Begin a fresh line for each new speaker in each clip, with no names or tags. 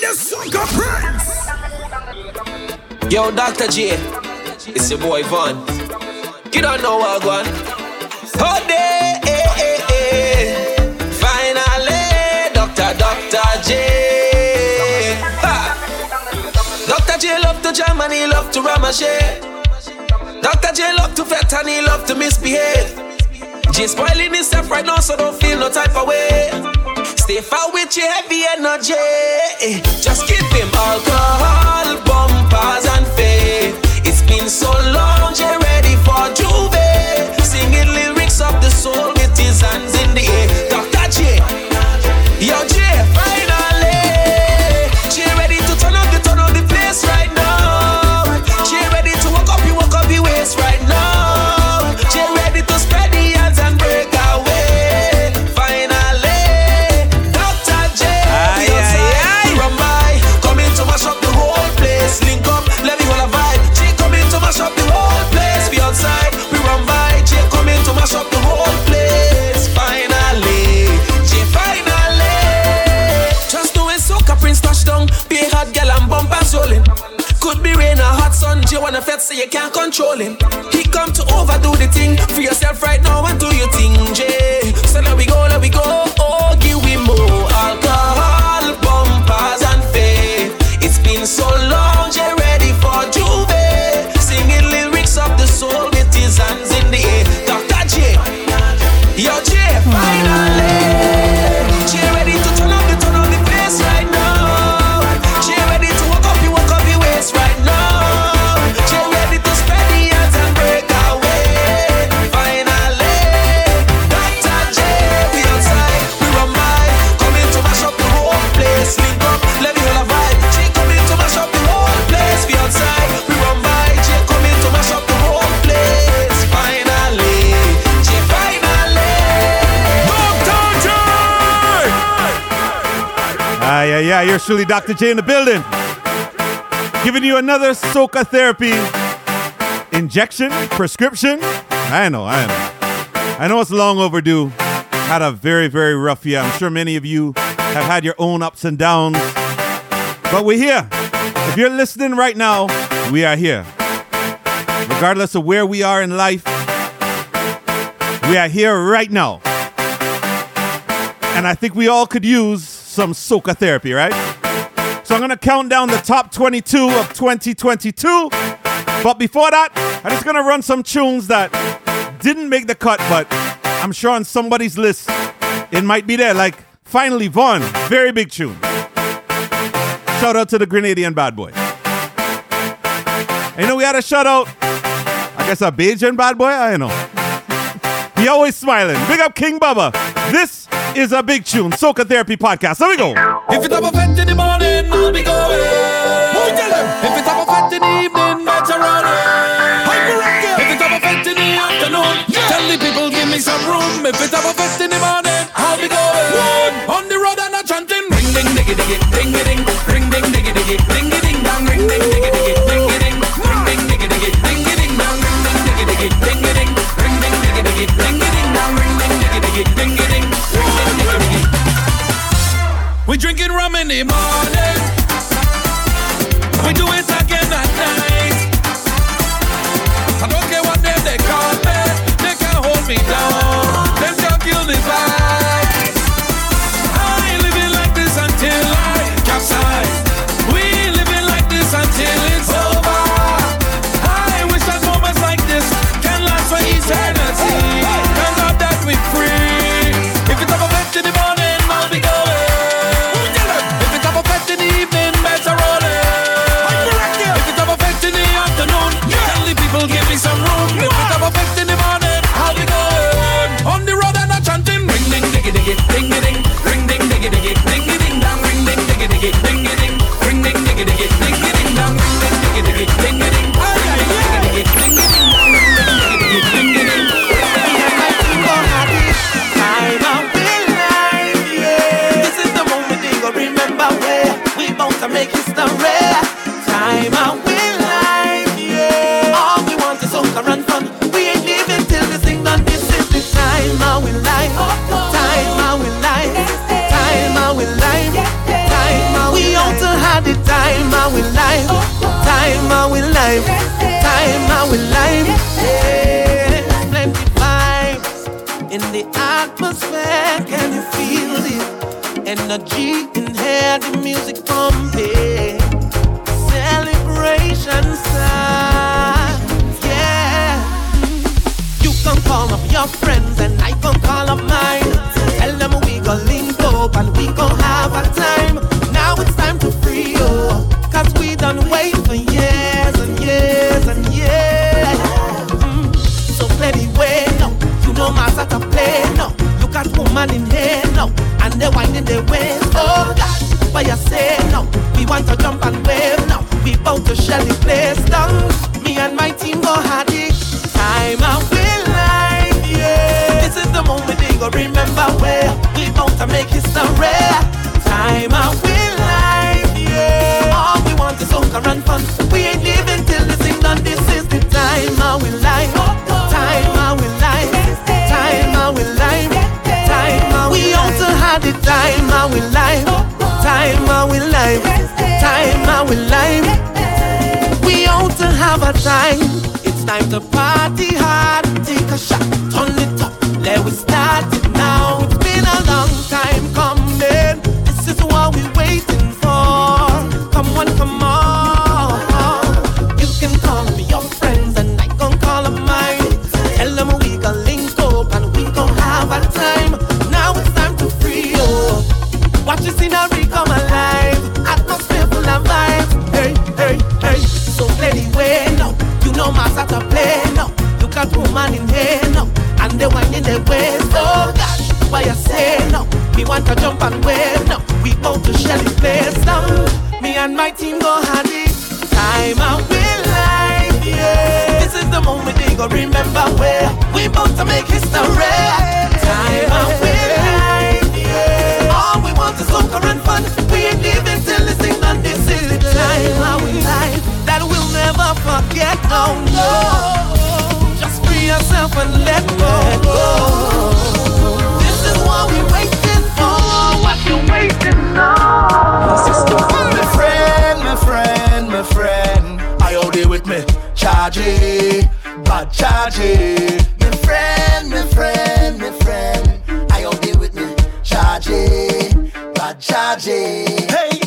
the Soca Prince.
Yo, Dr. J, it's your boy Von. You don't know what I want. Oh, day, eh, eh, eh. Finally, Dr. Dr. J. Ha. Dr. J love to jam and he love to ramashe. Dr. J love to fet and he love to misbehave. J spoiling himself right now, so don't feel no type of way. Stay far with your heavy energy. Eh, just give him alcohol, bumpers, and faith. It's been so long, J you can't control him. He come to overdo the thing. For yourself right now and do your thing,
Yeah. Surely Dr. J in the building. Giving you another soca therapy injection, prescription. I know, I know. I know it's long overdue. Had a very, very rough year. I'm sure many of you have had your own ups and downs. But we're here. If you're listening right now, we are here. Regardless of where we are in life, we are here right now. And I think we all could use some soca therapy, right? So I'm gonna count down the top 22 of 2022. But before that, I'm just gonna run some tunes that didn't make the cut, but I'm sure on somebody's list it might be there. Like finally, Vaughn, very big tune. Shout out to the Grenadian bad boy. And you know we had a shout out. I guess a Bajan bad boy. I know. He always smiling. Big up King Bubba. This is a big tune. Soca Therapy Podcast. Here we go.
If it's up a fet in the morning, I'll be going. If it's up a fet in the evening, better run it. If it's up a fet in the afternoon, tell the people give me some room. If it's up a fet in the morning, I'll be going. One. On the road and a chanting, ring ding diggy diggy, ding ding, ring ding diggy diggy, ding We drinking rum in the morning. We do it energy and
hair, the
music. summertime. It's time to party hard, take a shot. yourself and let go. Let go. This is what we waiting for. What you waiting? Sister,
my friend, my friend, my friend. Are you there with me? Chargy, bad it. My friend, my friend, my friend. Are you there with me? Chargy, bad it. Hey.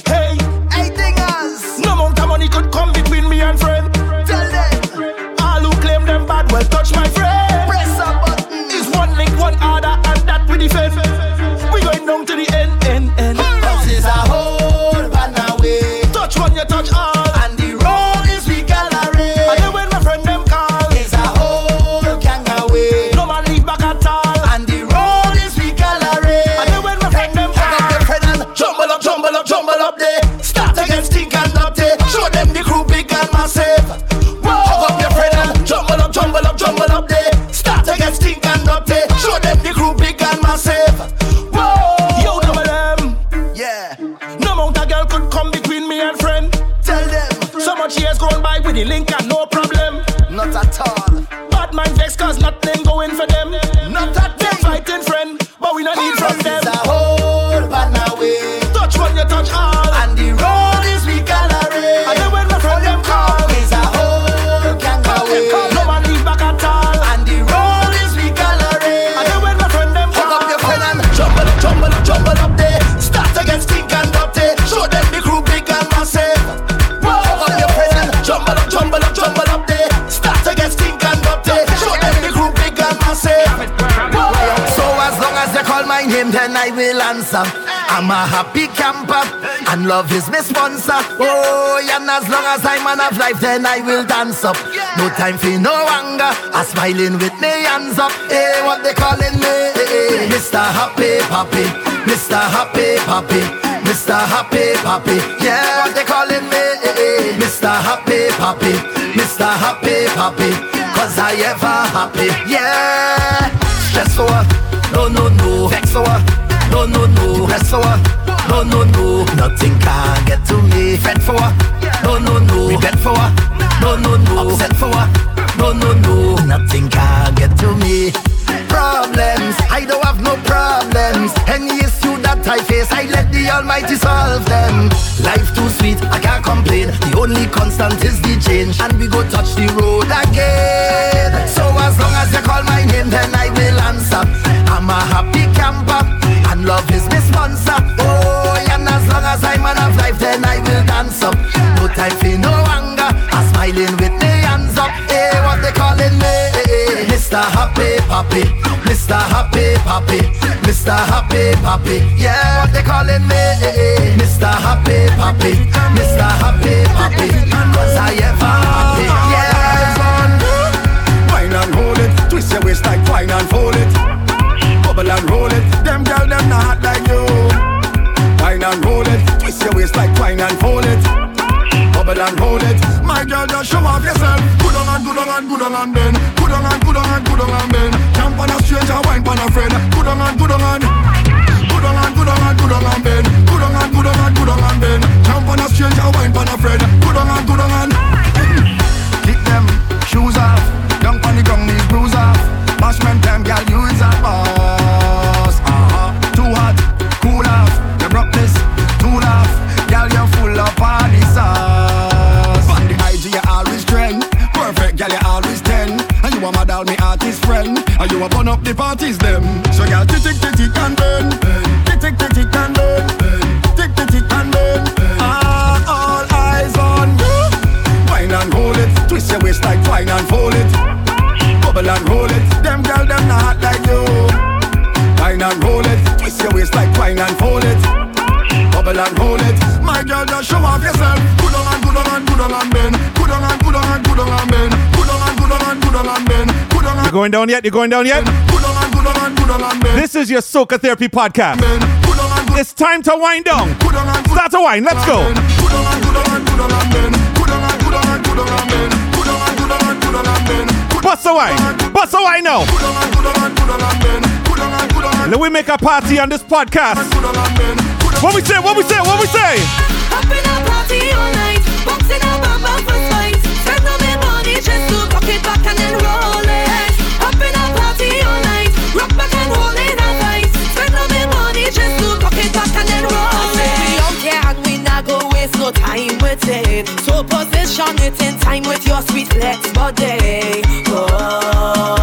and then I will answer. I'm a happy camper, and love is my sponsor. Oh, and as long as I'm on of life, then I will dance up. No time for no anger, I'm smiling with me hands up. Hey, what they calling me? Eh, Mr. Happy Papi, Mr. Happy Papi, Mr. Happy Papi. Yeah, what they calling me? Eh, Mr. Happy Papi, Mr. Happy Papi. Cause I ever happy, yeah. Stressful. No, no, no. Vex for what? No, no, no. Rest for what? No, no, no. Nothing can get to me. Fed for what? No, no, no. regret for what? No, no, no. Upset for what? No, no, no. Nothing can get to me. Problems. I don't have no problems. Any issue that I face, I let the Almighty solve them. Life too sweet, I can't complain. The only constant is the change, and we go touch the road again. Happy, Mr. Happy Happy, Mr. Happy Happy, yeah, what they calling me, Mr. Happy Happy, Mr. Happy Happy, cause I'm happy, yeah.
Wine and hold it, twist your waist like wine and fold it, bubble and roll it, them girl them not like you. Wine and roll it, twist your waist like wine and fold it. And hold it. My girl, just show off yourself. Good on and good on and good on and then. Good on and good on and good on and then. Camp on a stranger, wine on a friend. Good on and good on and. Good on and good on and good on and then. Good on and good on and good on and then. Camp on a stranger, wine on a friend. Good on and good on and.
going down yet? You're going down yet? This is your Soca Therapy Podcast. It's time to wind down. Start to wind. Let's go. Bust a wine. Bust a wine now. Let we make a party on this podcast. What we say? What we say? What we say?
Up on their money just to cock it back and then roll. time waiting. So position it in time with your sweet flex body. Oh.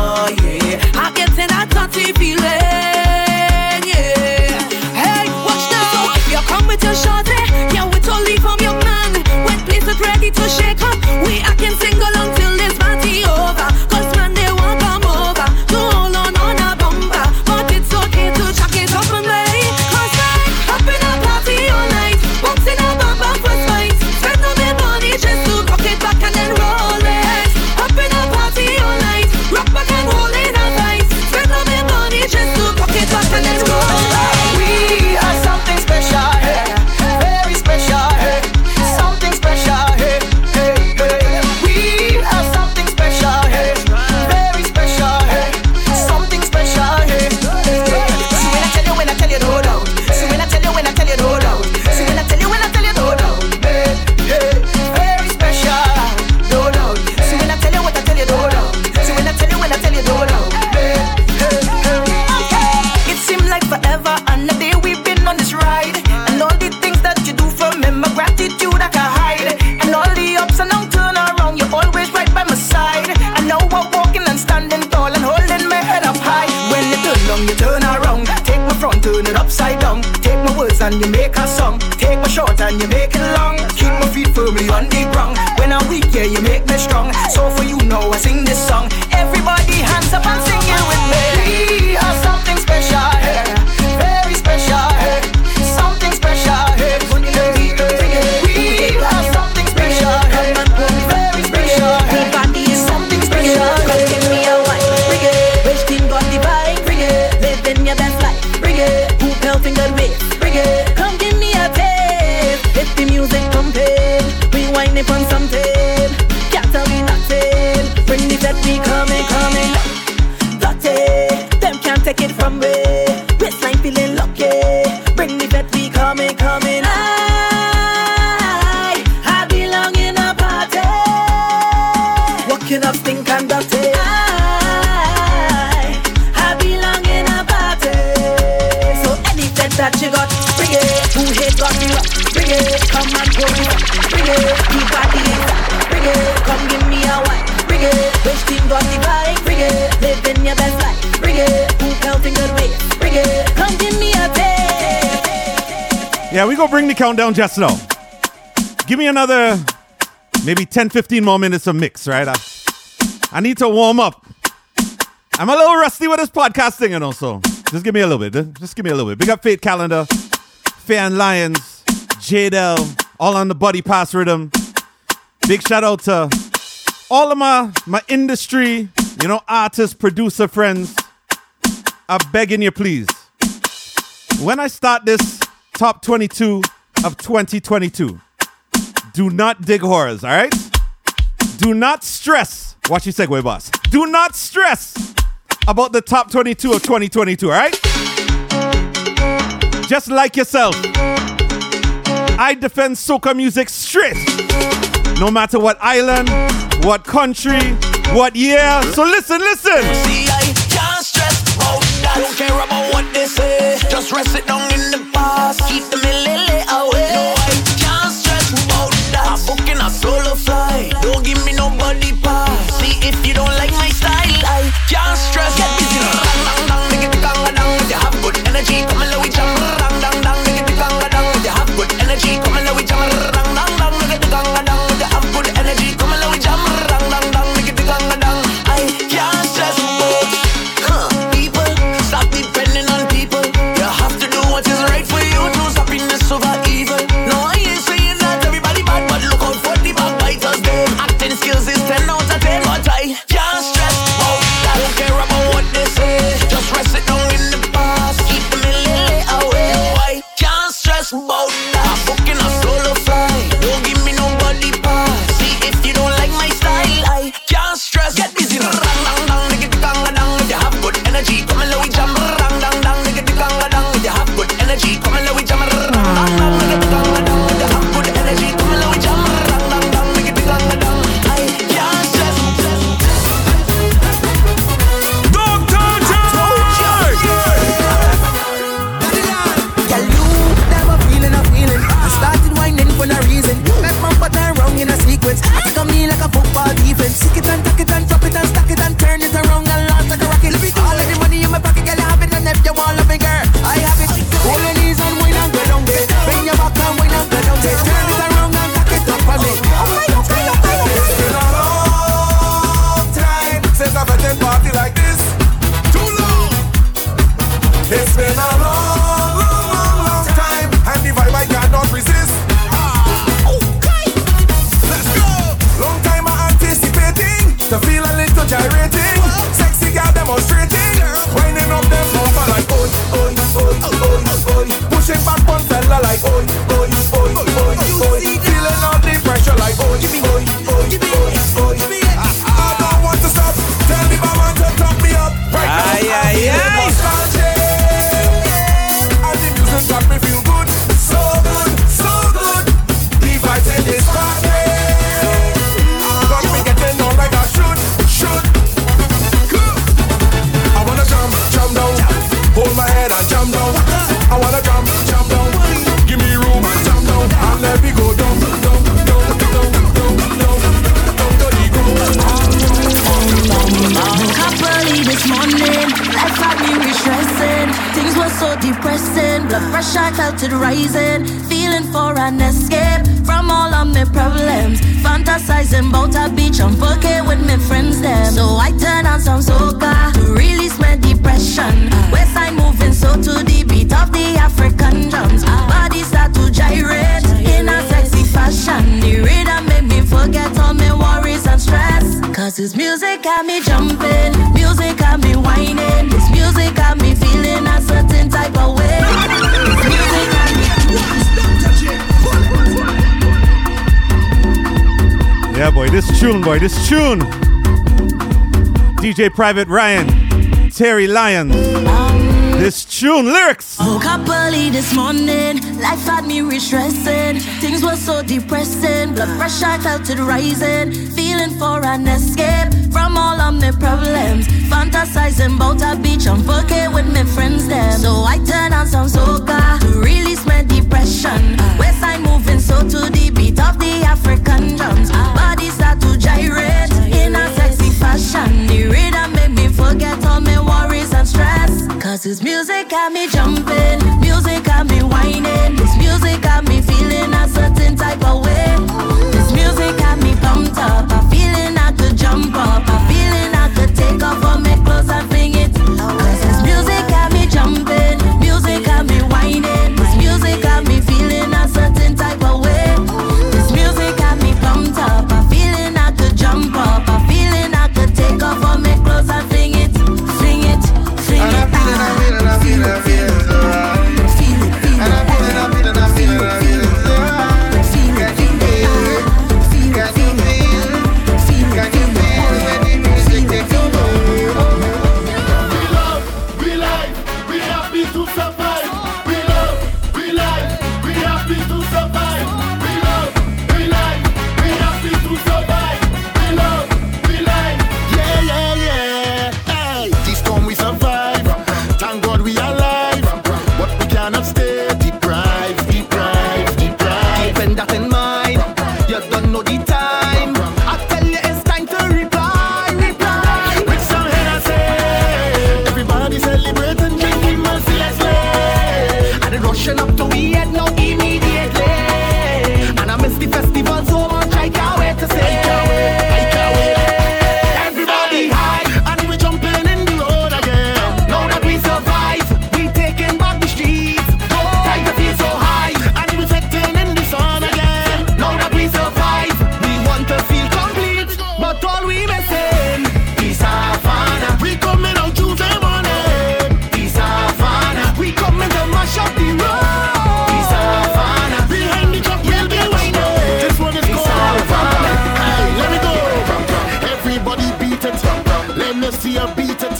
that you
got, bring it. Who hate bring it. Come and bring it. Body bring it. Come give me a bring it. Got the vibe, bring it. Your best life, bring it. Who counting good bring it. Come give me a.
Yeah, we gonna bring the countdown just now. Give me another maybe 10, 15 more minutes of mix, right? I, I need to warm up. I'm a little rusty with this podcasting and also. Just give me a little bit. Just give me a little bit. Big up Fate Calendar, Fay-Ann Lyons, Jadel, all on the body pass rhythm. Big shout out to all of my my industry, you know, artists, producer friends. I'm begging you, please. When I start this top 22 of 2022, do not dig horrors, all right? Do not stress. Watch your segue, boss. Do not stress about the top 22 of 2022, all right? Just like yourself. I defend soca music straight. No matter what island, what country, what year. So listen, listen.
See, I can't stress oh, don't care about what they say. Just rest it down in the past. Keep energy, come and let we dang, dang, dang, make it bang, dang. You have good energy.
tune, boy. This tune. DJ Private Ryan, Terry Lyons. This tune lyrics.
Woke up early this morning, life had me stressing. Things were so depressing, blood pressure I felt it rising. Feeling for an escape from all of my problems. Fantasizing about a beach on 4K with my friends there. So I turn on some soca to release my depression. West side moving so to the beat of the African drums gyrate in a sexy fashion. The rhythm make me forget all my worries and. Cause this music got me jumping, music got me whining. This music got me feeling a certain type of way.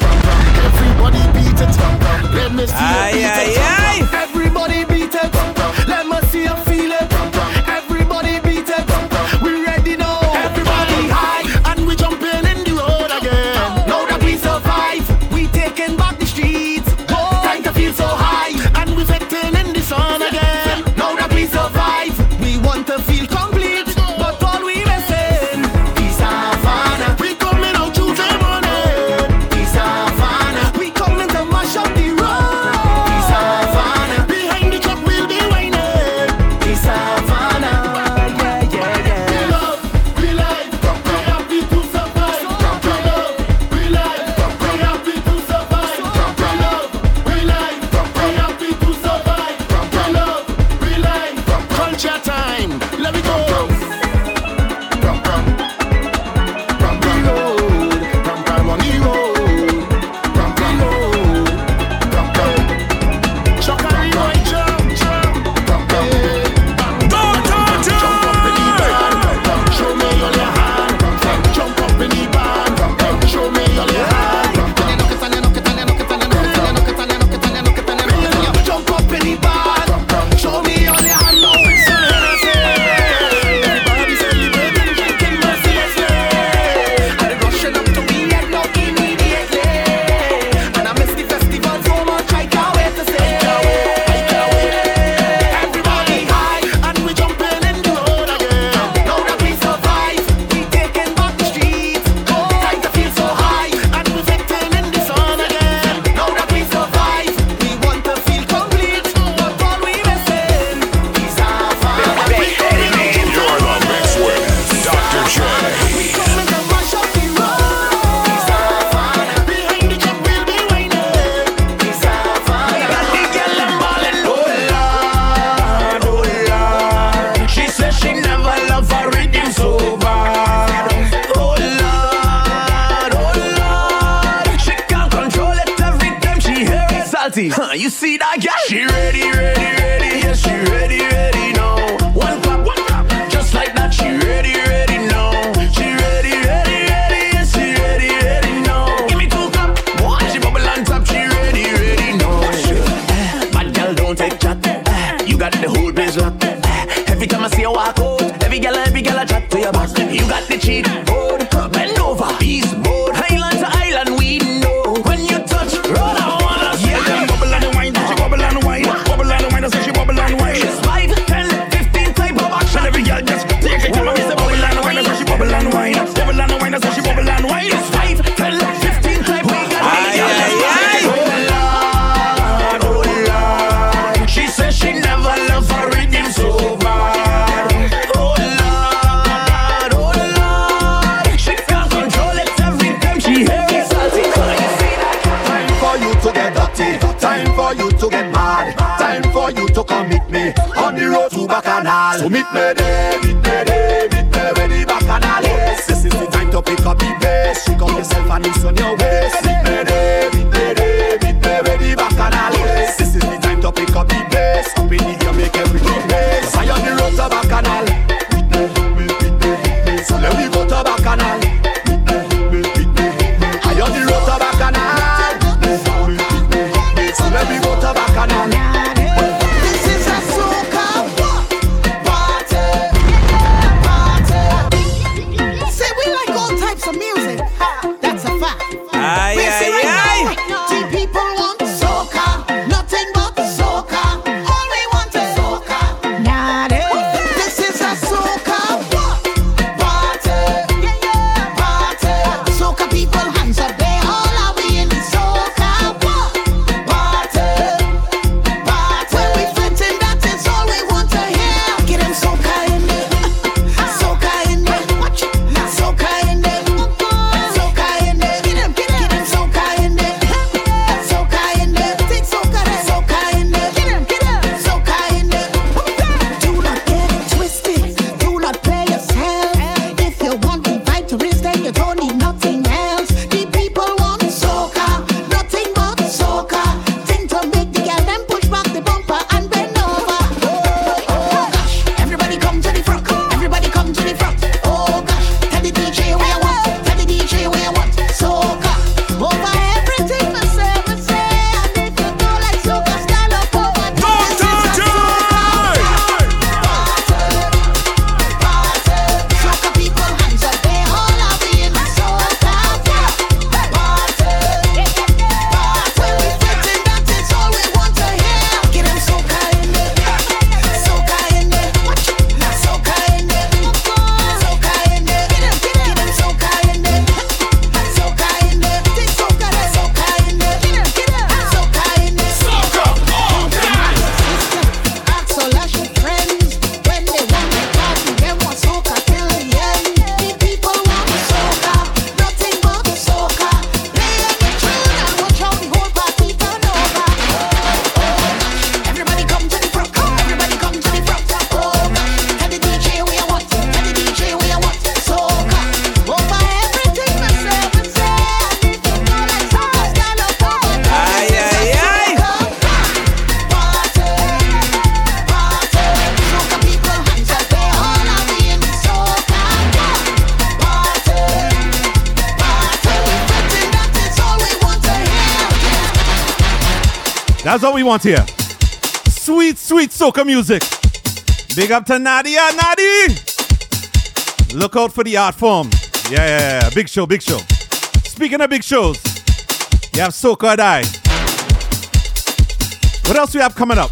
Everybody beat it. Everybody beat it.
Want here. Sweet, sweet soca music. Big up to Nadia, Nadi. Look out for the art form. Yeah, yeah, yeah. Big show, big show. Speaking of big shows, you have Soca Die. What else we have coming up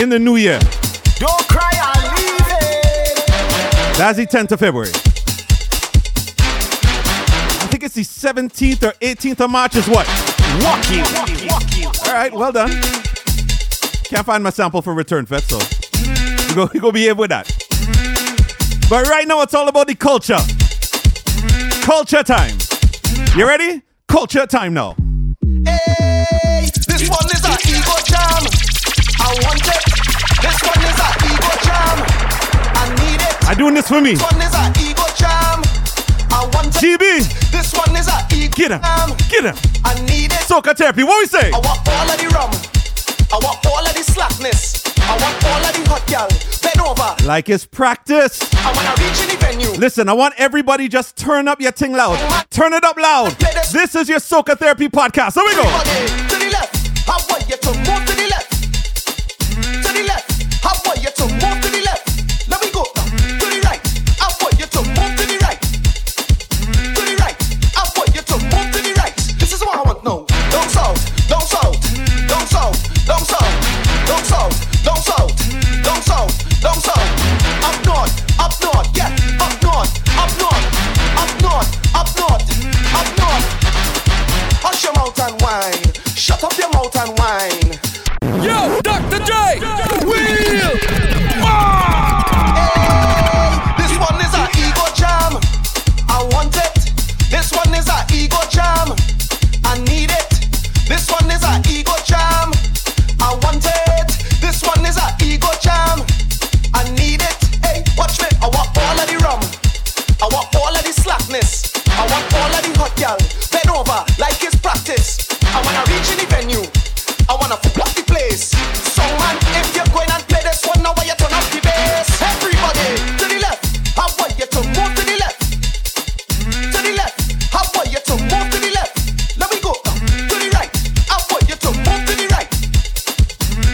in the new year?
Don't cry, I'm leaving.
That's the 10th of February. I think it's the 17th or 18th of March is what?
Walk you, walk you.
All right, well done. Can't find my sample for Return Fest, so we go, we go behave with that. But right now, it's all about the culture. Culture time. You ready? Culture time now.
Hey, this one is a ego jam. I want it. This one is a ego jam. I need it.
I doing this for me.
This one is a ego jam. I want it.
GB,
This one is a ego
get him.
jam.
Get him.
I need it.
Soca therapy, what we say?
I want all of the rum. I want all of the slackness. I want all of the hot gal. Bend over.
Like it's practice.
I wanna reach any venue.
Listen, I want everybody just turn up your thing loud. Turn it up loud. This is your Soca Therapy podcast. Here we go.
Don't talk. I want all of the slackness. I want all of the hot gal. Bend over like it's practice. I wanna reach any venue. I wanna fuck the place. So man, if you're going and play this one, now why you turn up the bass? Everybody to the left. I want you to move to the left. To the left. I want you to move to the left. Let me go. Uh, to the right. I want you to move to the right.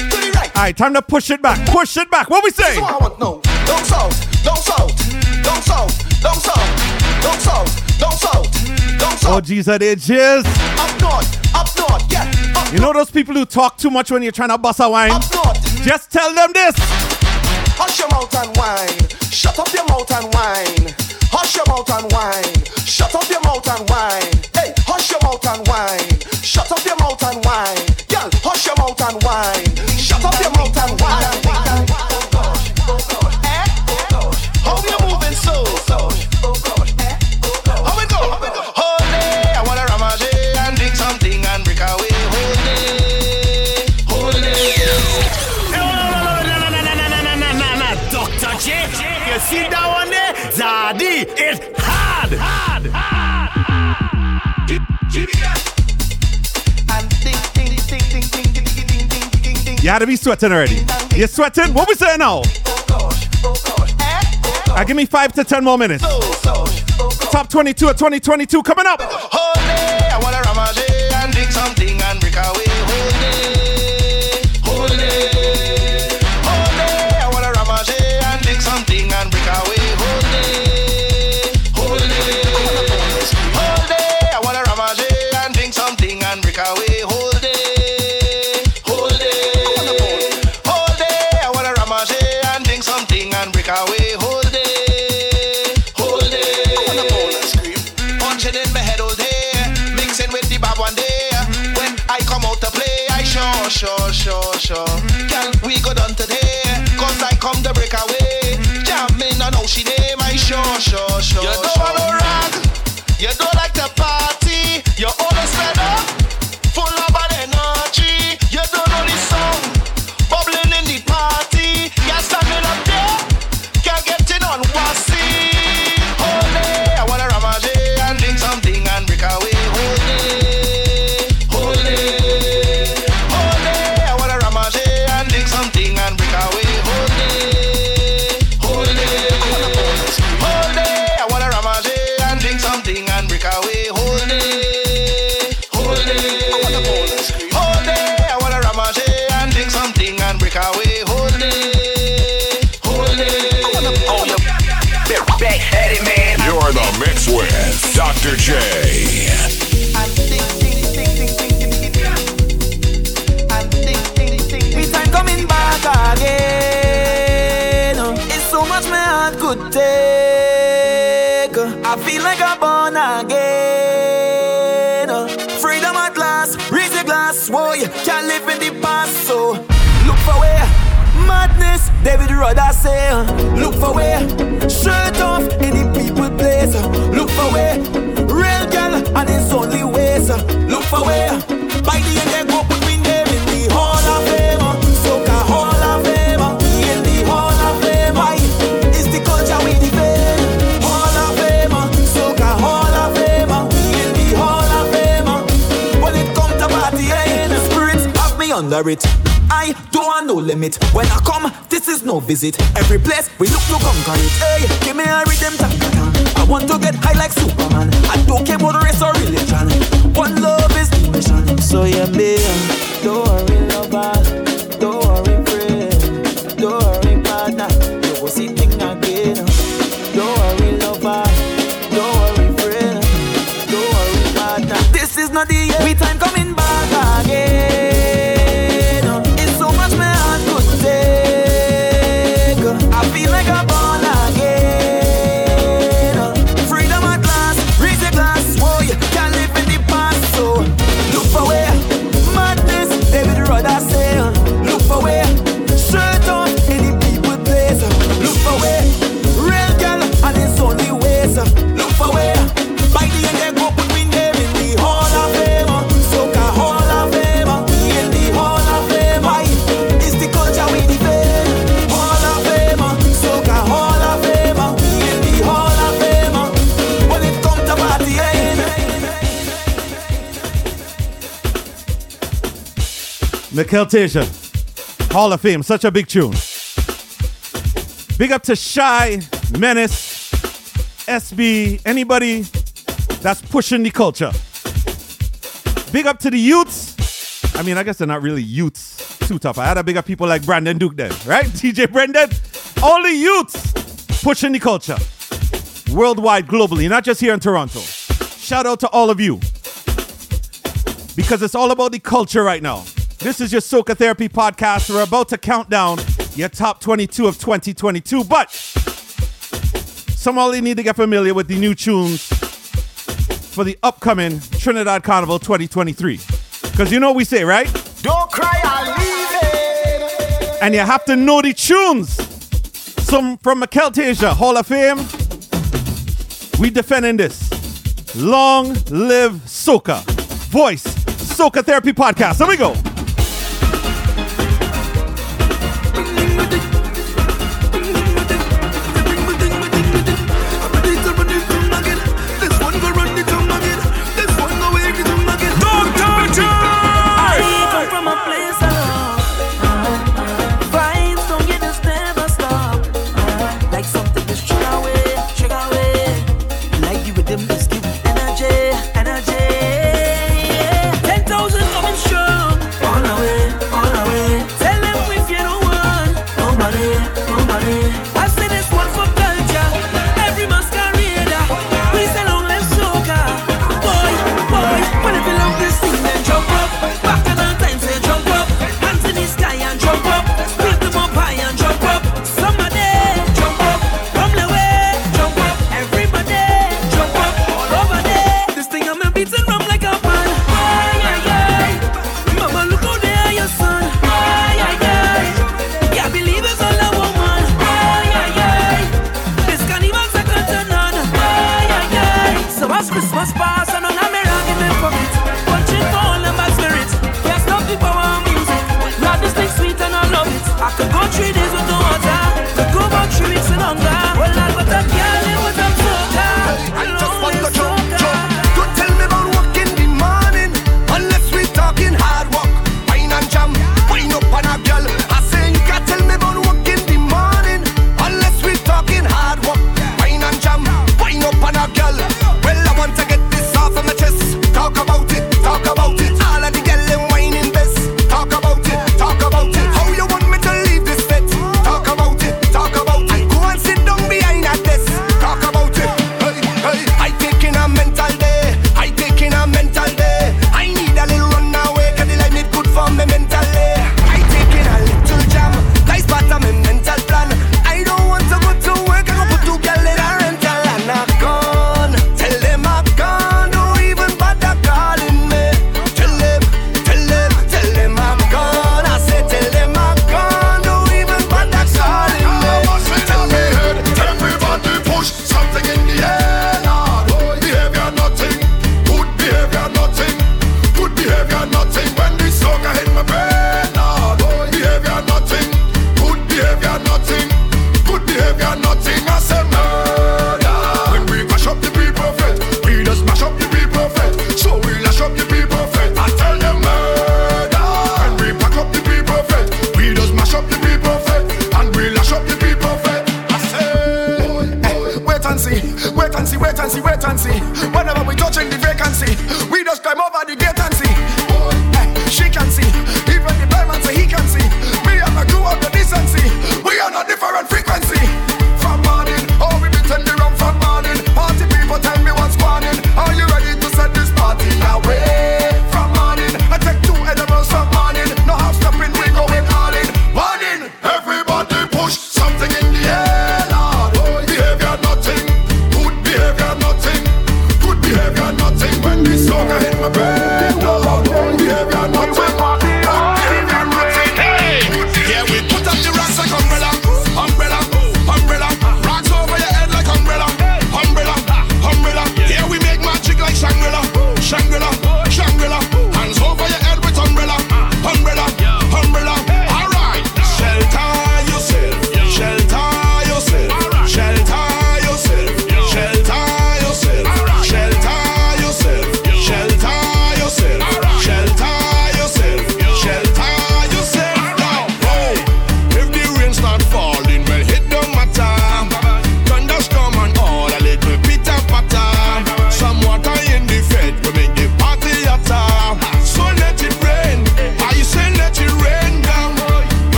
To the right.
All right, time to push it back. Push it back. What we say?
This is what I want now. Down south, down south, down south, down south, down south, down south, down
Oh, geez, that it is.
Up north, up north, yeah. Up
You know those people who talk too much when you're trying to bust a wine?
up north.
Just tell them this.
Hush your mouth and whine. Shut up your mouth and whine. Hush your mouth and whine. Shut up your mouth and whine. Hey, hush your mouth and whine. Shut up your mouth and whine. Girl, hush your mouth and whine. You
had to be sweating already. You're sweating? What we say now? Uh, give me five to ten more minutes. Top 22 of 2022 coming up.
Sure, sure, sure. Can we go done today? Cause I come to break away. Jamming on she name, I sure, sure, sure. You don't want no rag, you don't like
Dr. J.
Again. It's so much my heart could take. I feel like I'm born again. Freedom at last, raise your glass. Whoa, you can't live in the past. So look for where madness. David Rudder say, look for where For real girl and it's only ways. Look for where by the end they go put me name in the Hall of Fame. Soca Hall of Fame. In the Hall of Fame. Why? It's the culture we defend. Hall of Fame. Soca Hall of Fame. In the Hall of Fame. When it comes to party, eh, the spirits have me under it. I don't want no limit. When I come, this is no visit. Every place we look to conquer it. Hey, give me a rhythm, want to get high like Superman. I don't care about race or religion. One love is the mission. So yeah, me, uh, don't worry,
Mikel Hall of Fame, such a big tune. Big up to Shy, Menace, SB, anybody that's pushing the culture. Big up to the youths. I mean, I guess they're not really youths too tough. I had to big up people like Brandon Duke then, right? TJ Brendan. All the youths pushing the culture. Worldwide, globally, not just here in Toronto. Shout out to all of you. Because it's all about the culture right now. This is your Soca Therapy podcast. We're about to count down your top 22 of 2022, but some only need to get familiar with the new tunes for the upcoming Trinidad Carnival 2023. Because you know what we say, right?
Don't cry, I'll leave it.
And you have to know the tunes. Some from Tasia, Hall of Fame. We defending this. Long live Soca. Voice, Soca Therapy Podcast. Here we go.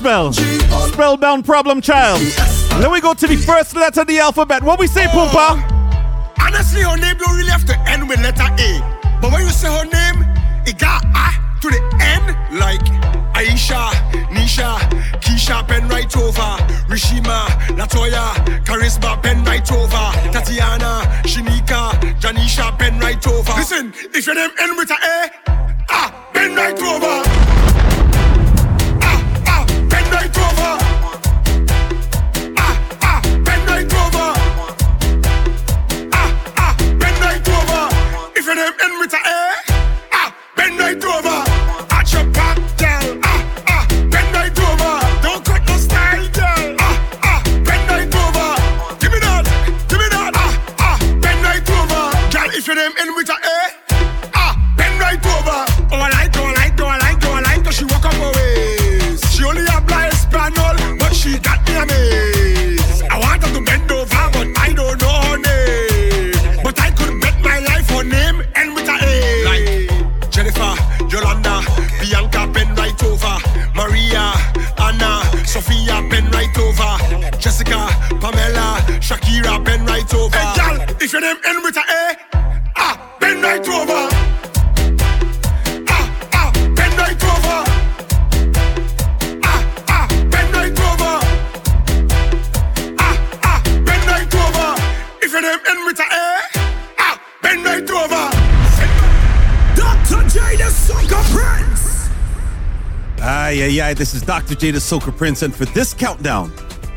spell? Spellbound problem child. Then we go to the first letter of the alphabet. What we say, oh, Pumpa?
Honestly, her name don't really have to end with letter A. But when you say her name, it got A to the end, like Aisha, Nisha, Keisha, pen right over, Rishima, Latoya, Charisma, pen right over, Tatiana, Shinika, Janisha, pen right over. Listen, if your name end with a A, ah, pen right over.
Dr. Jada Soca Prince,
and for this countdown,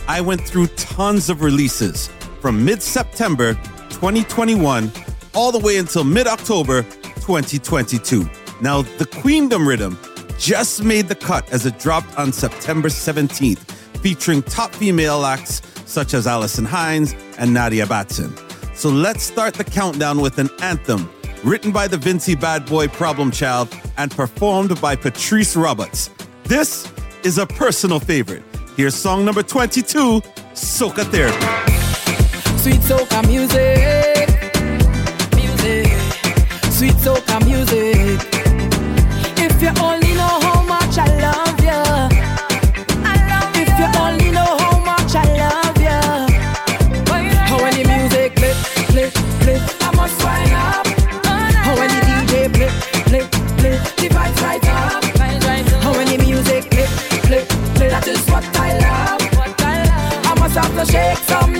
I went through tons of releases from mid September 2021 all the way until mid October 2022. Now, the Queendom Rhythm just made the cut as it dropped on September 17th, featuring top female acts such as Alison Hinds and Nadia Batson. So let's start the countdown with an anthem written by the Vincy Bad Boy Problem Child and performed by Patrice Roberts. This is a personal favorite. Here's song number 22, Soca Therapy.
Sweet soca music. Music. Sweet soca music. If you're only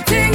painting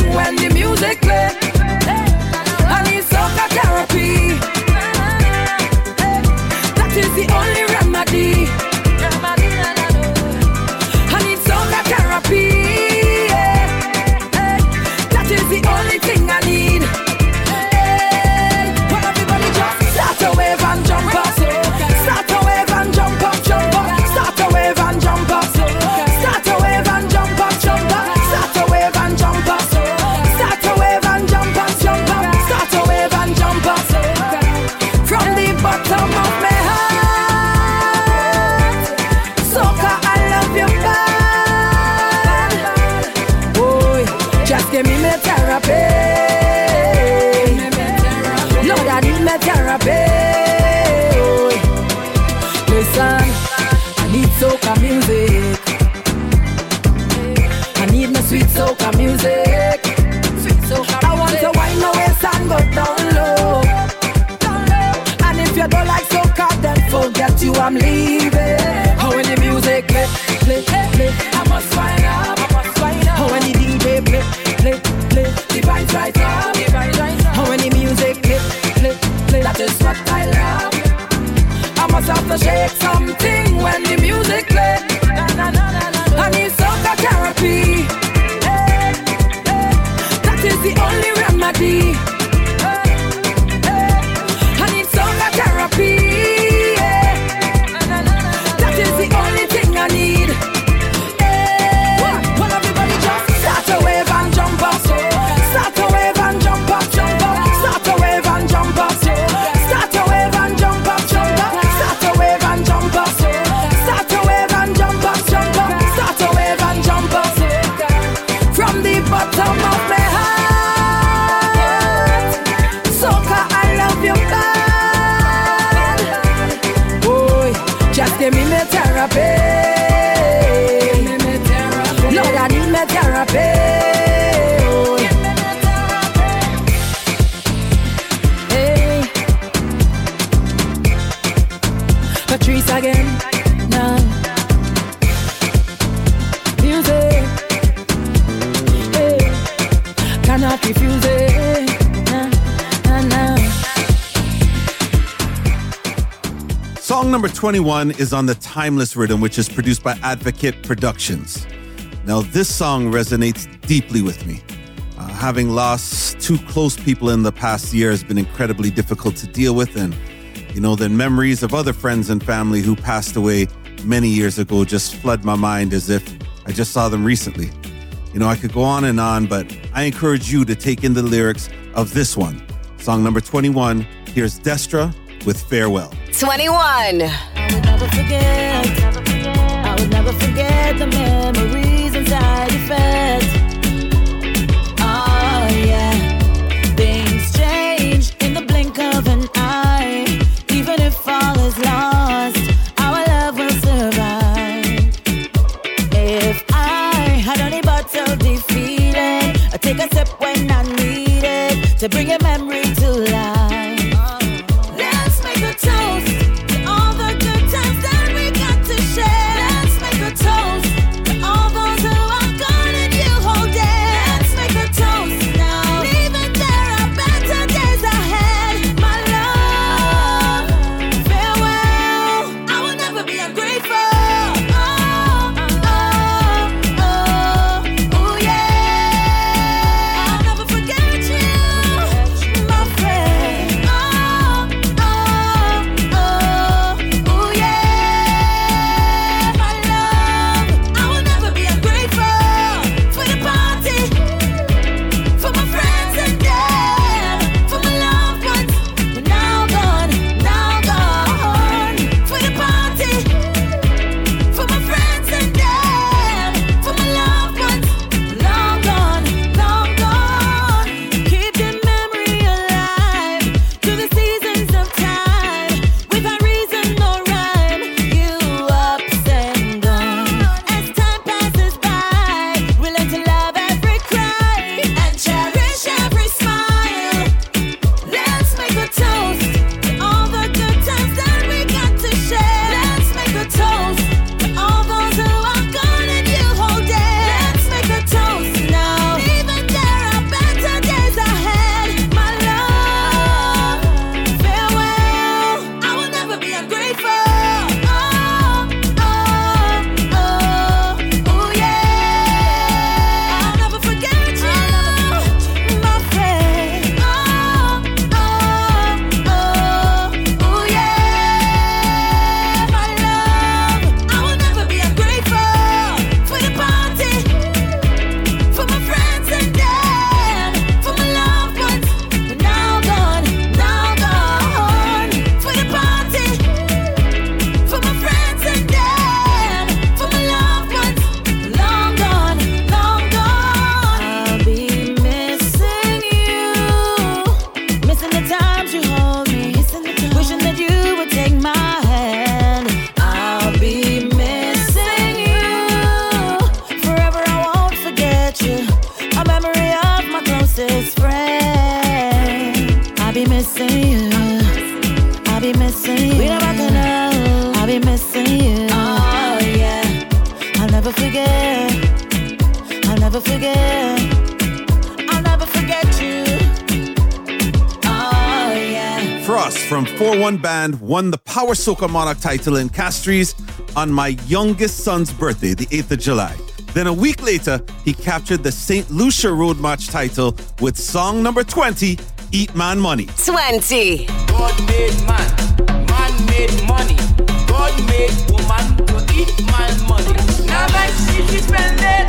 I'm leaving. How when the music play, play, play, I must find up, I must wind up. How when the DJ play, play, play, the vibes right up, the vibes right up. How when the music play, play, play, that is what I love. I must have to shake something when the music.
21 is on the Timeless Rhythm, which is produced by Advocate Productions. Now, this song resonates deeply with me. Uh, having lost two close people in the past year has been incredibly difficult to deal with, and you know, the memories of other friends and family who passed away many years ago just flood my mind as if I just saw them recently. You know, I could go on and on, but I encourage you to take in the lyrics of this one. Song number 21. Here's Destra with Farewell.
21.
I would never forget. I would never forget the memories and side effects. Oh yeah, things change in the blink of an eye. Even if all is lost, our love will survive. If I had only bottled the feeling, I take a sip when I need it to bring a memory
won the Power Soca Monarch title in Castries on my youngest son's birthday, the 8th of July. Then a week later, he captured the St. Lucia Road March title with song number 20, Eat Man Money.
20.
God made man, man made money. God made woman to eat man money. Now my she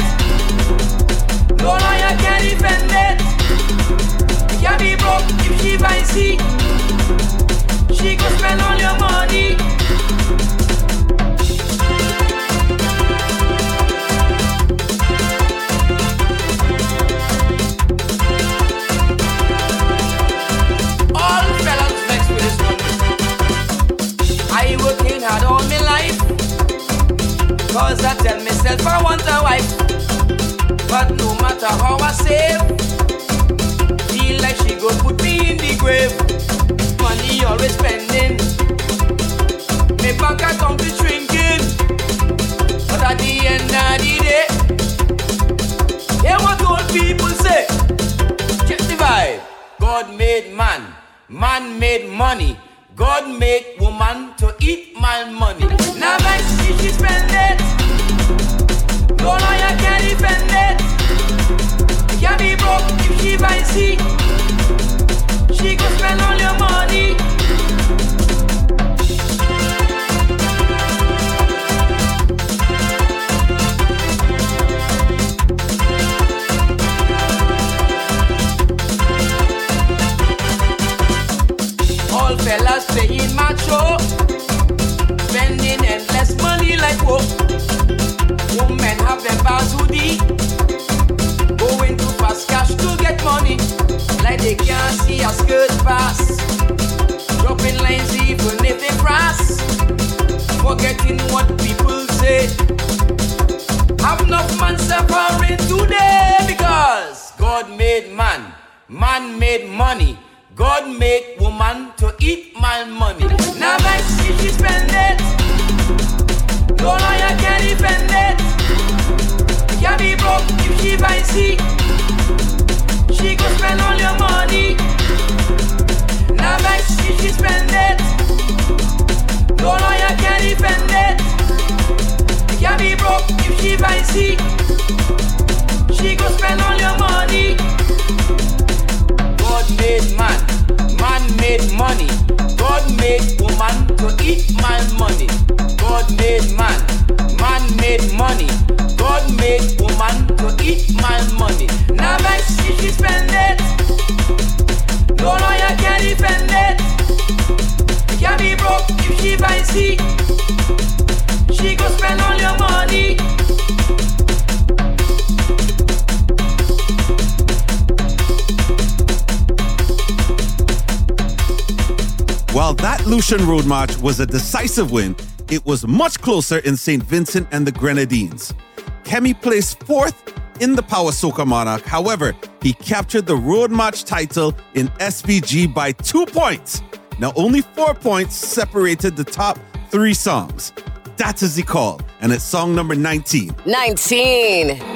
was a decisive win. It was much closer in St. Vincent and the Grenadines. Kemi placed fourth in the Power Soca Monarch. However, he captured the road march title in SVG by two points. Now, only four points separated the top three songs. That is the call, and it's song number 19.
19.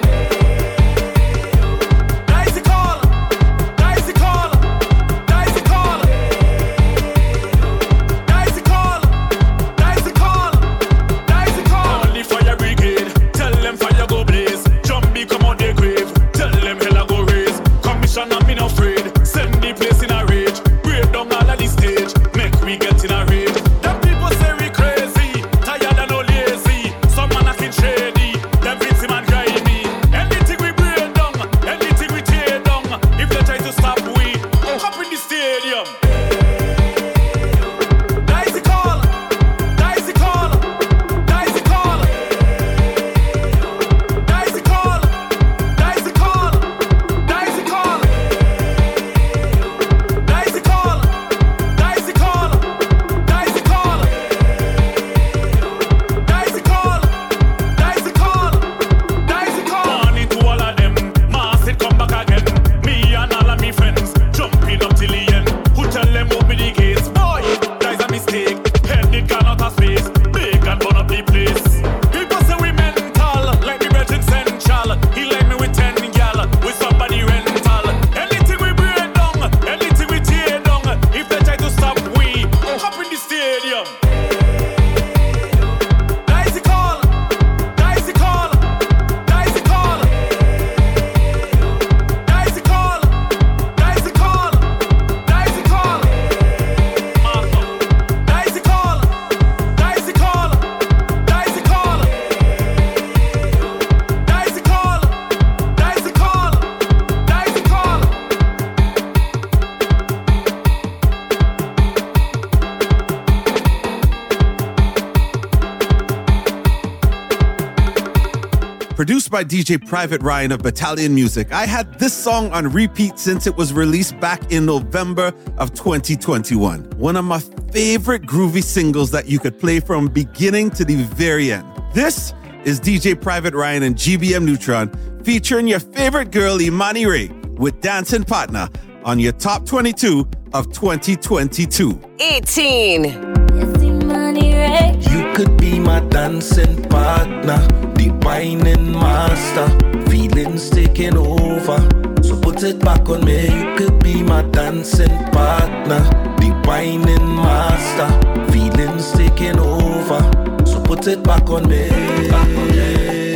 by DJ Private Ryan of Battalion Music. I had this song on repeat since it was released back in November of 2021. One of my favorite groovy singles that you could play from beginning to the very end. This is DJ Private Ryan and GBM Nutron featuring your favorite girl, Imani Ray, with Dancing Partner on your top 22 of 2022.
18.
You could be my dancing partner the master. Feelings taking over. So put it back on me. You could be my dancing partner. The master. Feelings taking over. So put it back on me. Back on me.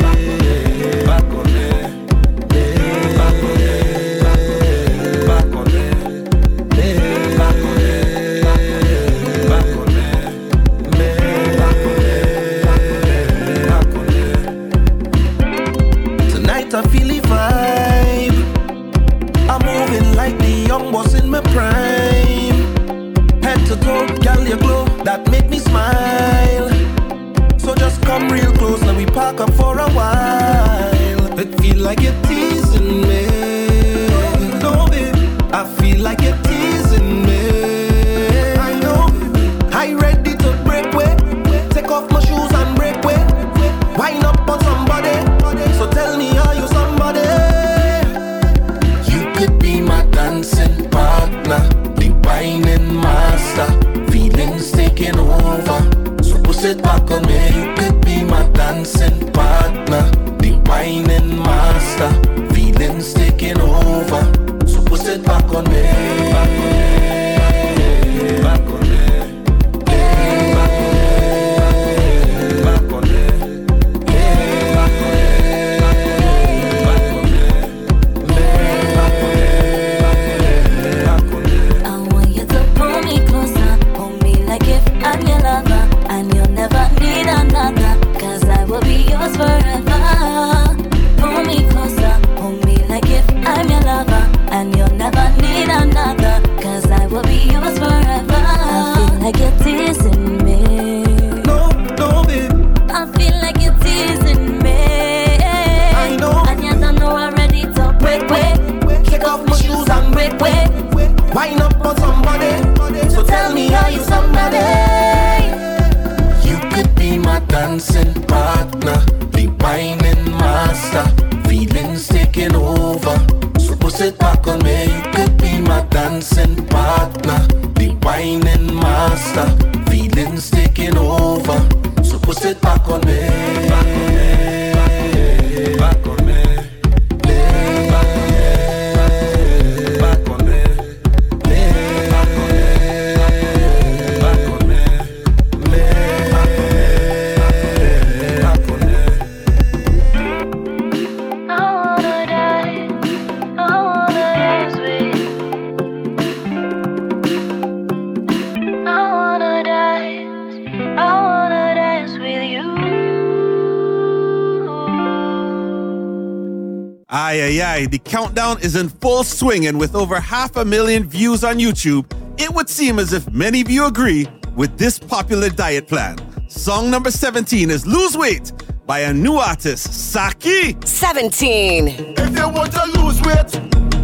is in full swing, and with over half a million views on YouTube, it would seem as if many of you agree with this popular diet plan. Song number 17 is Lose Weight by a new artist, Saki.
17.
If you want to lose weight,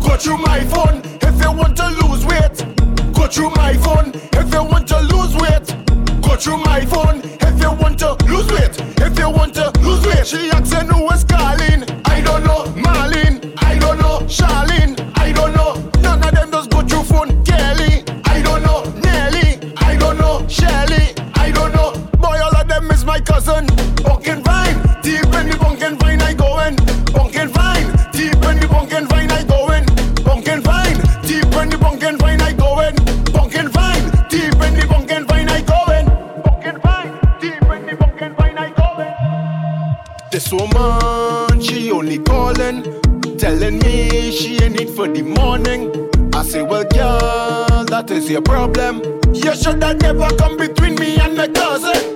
go through my phone. If you want to lose weight, go through my phone. If you want to lose weight, go through my phone. If you want to lose weight, if you want to lose weight, she acts a who is guy. see your problem. You should have never come between me and my cousin.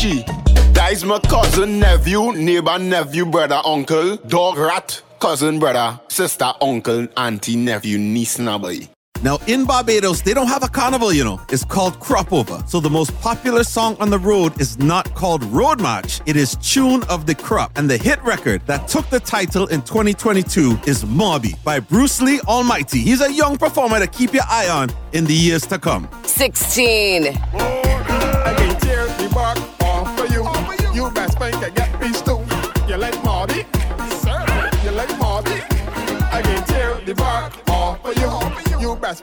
She
and who is she. That is my cousin, nephew, neighbor, nephew, brother, uncle, dog, rat, cousin, brother, sister, uncle, auntie, nephew, niece, nobody.
Now, in Barbados, they don't have a carnival, you know. It's called Crop Over. So the most popular song on the road is not called Road March. It is Tune of the Crop. And the hit record that took the title in 2022 is Mobby by Bruce Lee Almighty. He's a young performer to keep your eye on in the years to come.
16.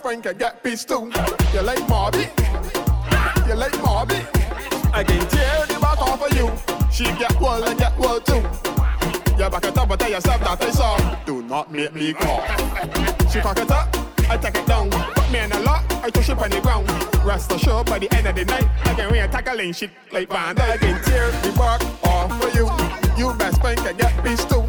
Think I get peace too. You like Marty? You like Marty? I can tear the bark off for you. She get well and get well too. You back it up and tell yourself that I. Do not make me call. She cock it up, I take it down. Put me in a lot, I touch it on the ground. Rest assured by the end of the night, I can win tackling shit like Van I can tear the bark off for you. You best think I get peace too.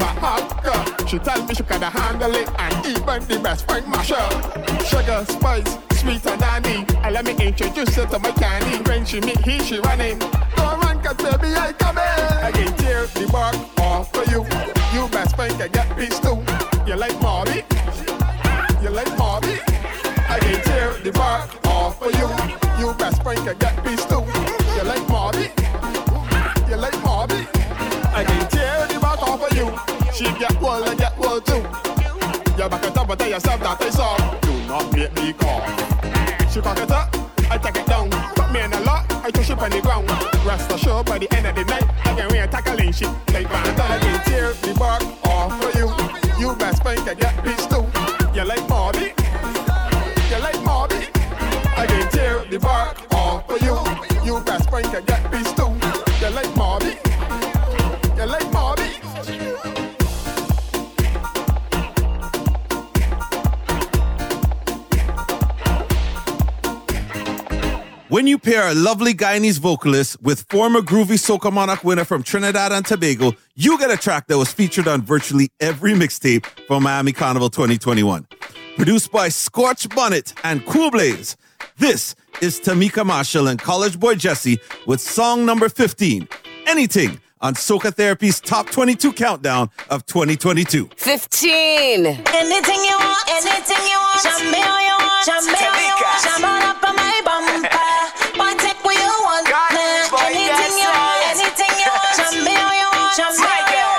I got all she. She tell me she can handle it and even the best friend masher. Sugar, spice, sweet and honey. And let me introduce her to my candy. When she meet he, she running. Don't run, cause baby I come in. I can tear the bark off for you. You best friend can get peace too. You like Marty? You like Marty? I can tear the bark off for you. You best friend can get peace too. You like Marty? You like Marty? I can tear the you. She get well and get well too. You're back it up and tell yourself that I saw. Do not make me call. She cock it up, I take it down. Put me in a lot, I touch it on the ground. Rest assured by the end of the night, I can win tackling shit like Van I can tear the bark off for you. You best think I get peace too. You like Marty? You like Marty? I can tear the bark off for you. You best think I get
When you pair a lovely Guyanese vocalist with former Groovy Soca Monarch winner from Trinidad and Tobago, you get a track that was featured on virtually every mixtape from Miami Carnival 2021. Produced by Scorch Bonnet and Cool Blaze, this is Tamika Marshall and College Boy Jesse with song number 15, Anything, on Soca Therapy's Top 22 Countdown of 2022.
15.
Anything you want, anything you want. Jam me all you want, jam me all you want. Jam on up on my bumper. Me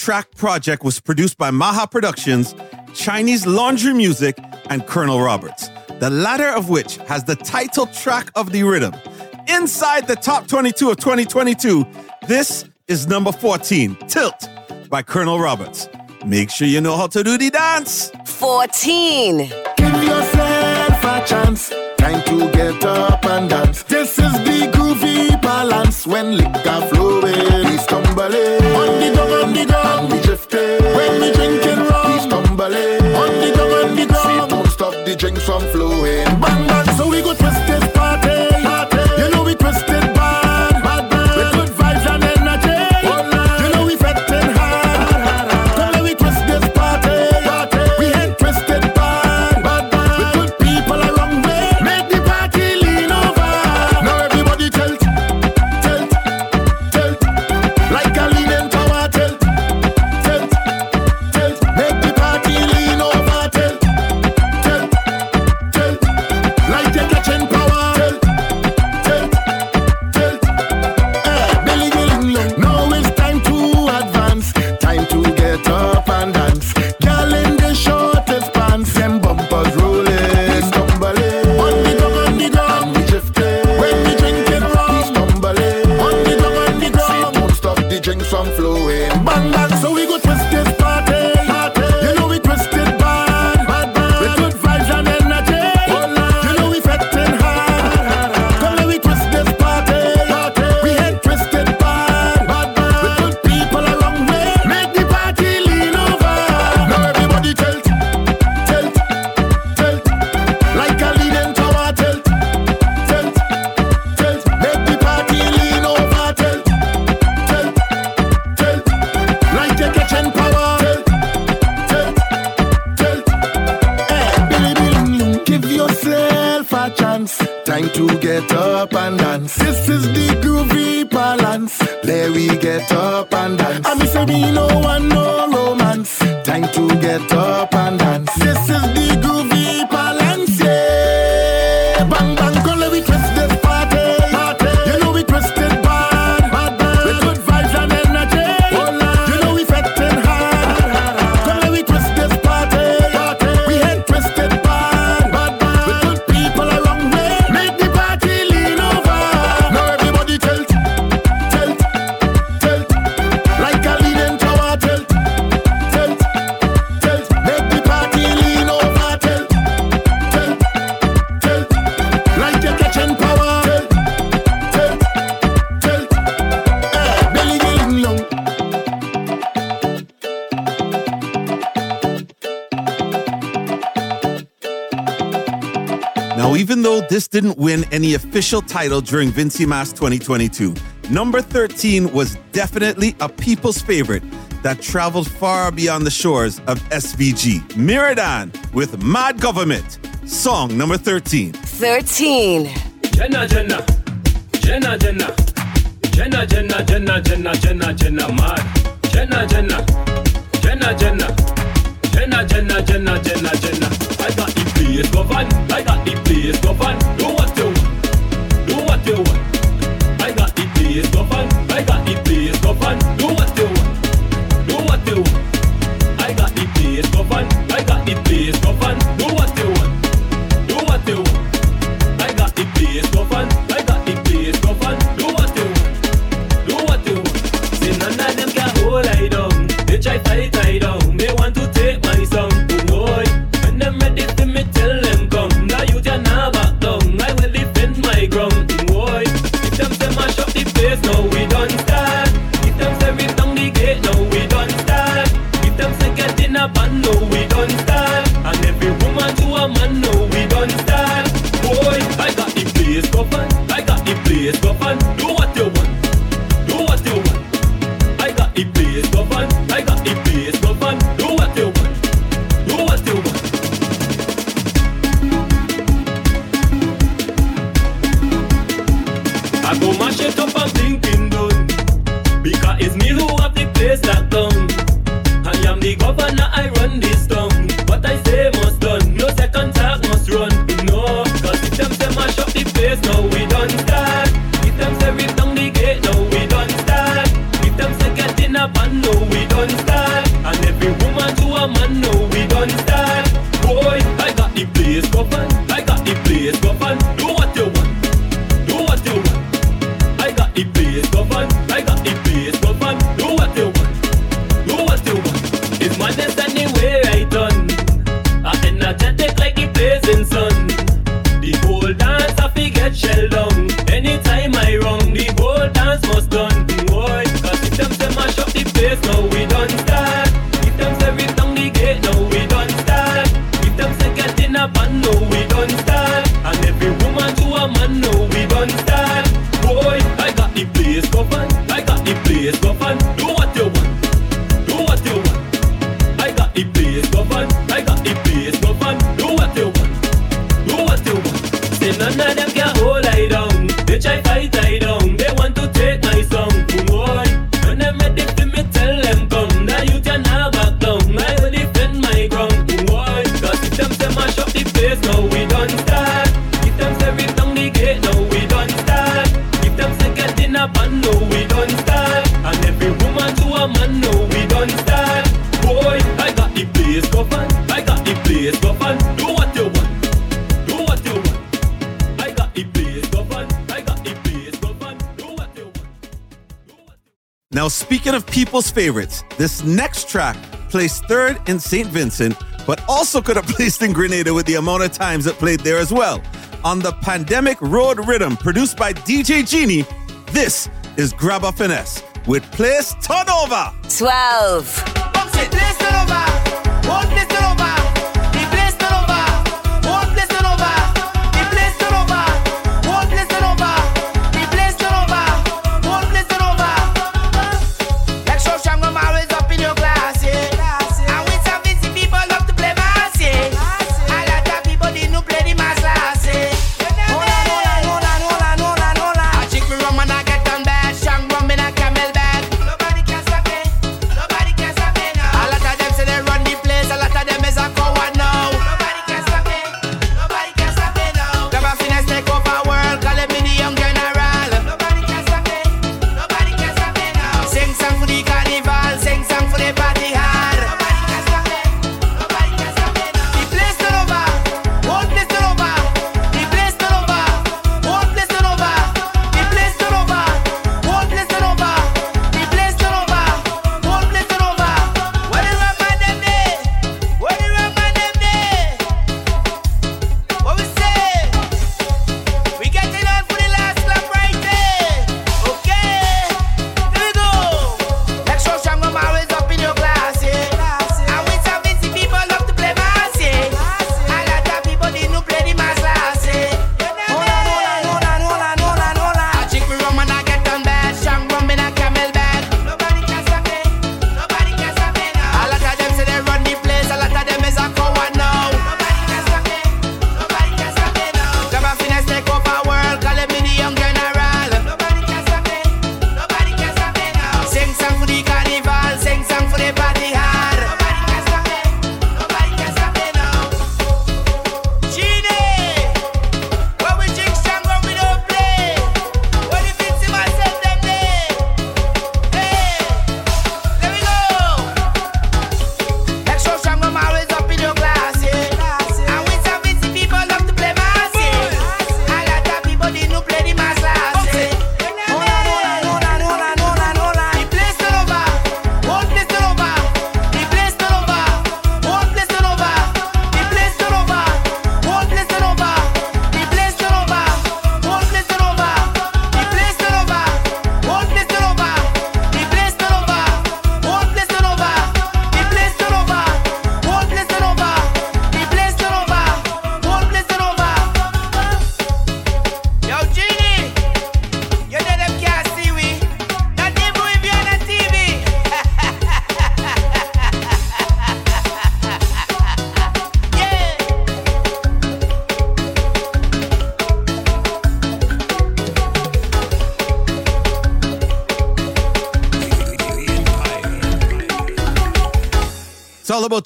track project was produced by Maha Productions, Chinese Laundry Music, and Kernal Roberts, the latter of which has the title track of the rhythm. Inside the top 22 of 2022, this is number 14, Tilt by Kernal Roberts. Make sure you know how to do the dance.
14.
Give yourself a chance. Time to get up and dance. This is the groovy balance when liquor flowing. We stumbling on the ground, on the ground, we drifting. When we drinking rum, we stumbling on the ground, on the ground. See, don't stop the drinks from flowing. and the
official title during Vincy Mas 2022. Number 13 was definitely a people's favorite that traveled far beyond the shores of SVG. Miradan with Mad Government, song number 13.
13.
Jenna, Jenna, Jenna, Jenna, Jenna, Jenna, Jenna, Jenna, Jenna, Jenna, Mad. Jenna, Jenna, Jenna, Jenna, Jenna, Jenna, Jenna, Jenna, Jenna. I got the place governed, I got the place governed. of
people's favorites, this next track placed third in St. Vincent, but also could have placed in Grenada with the amount of times it played there as well. On the Pandemic Road Rhythm, produced by DJ Genie, this is Grabba Finesse with Place Turnover
12.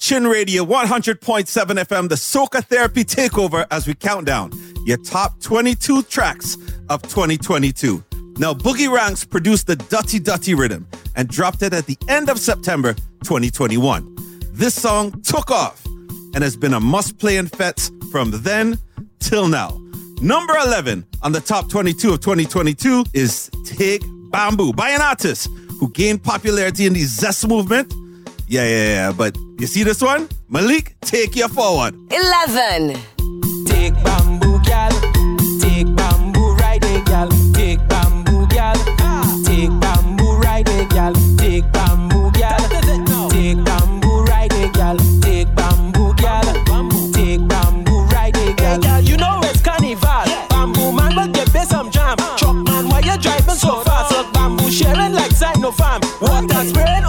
Chin Radio 100.7 FM, the Soca Therapy Takeover, as we count down your top 22 tracks of 2022. Now, Boogie Ranks produced the Dutty Dutty rhythm and dropped it at the end of September 2021. This song took off and has been a must play in fets from then till now. Number 11 on the top 22 of 2022 is Tig Bamboo by an artist who gained popularity in the Zest movement. Yeah, yeah, yeah, but you see this one? Malik, take you forward.
11.
Take bamboo. Take bamboo, ride it. Take bamboo,
Take bamboo, ride it. Take bamboo, Take bamboo, ride it. Take bamboo, Take bamboo, ride it, you know it's carnival. Bamboo man, but get some jam. Uh. Truck man, why you driving so fast? Bamboo sharing like Water spraying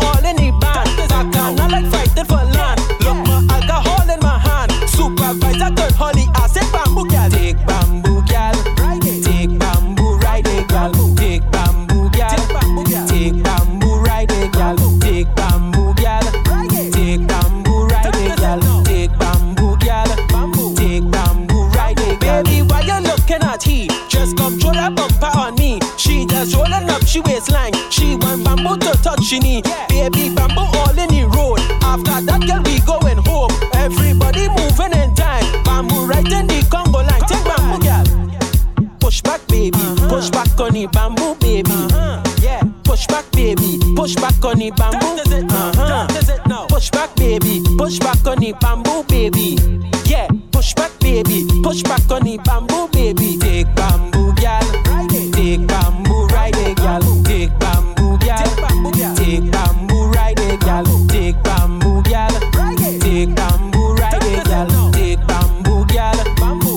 she waistline. She want bamboo to touch she knee. Baby bamboo all in the road. After that, girl, we going home. Everybody moving in time. Bamboo right in the Congo line. Take bamboo, girl. Push back, baby. Push back on the bamboo, baby. huh Yeah. Push back, baby. Push back on the bamboo. Uh-huh. That is it now. Push back, baby. Push back on the bamboo, baby. Yeah. Push back, baby. Push back on the bamboo, baby. Take bamboo, gal. Take bamboo, ride it, gal. Take bamboo, gal. Take bamboo, ride it, gal. Take bamboo, gal. Take bamboo, ride it, gal. Take bamboo, gal.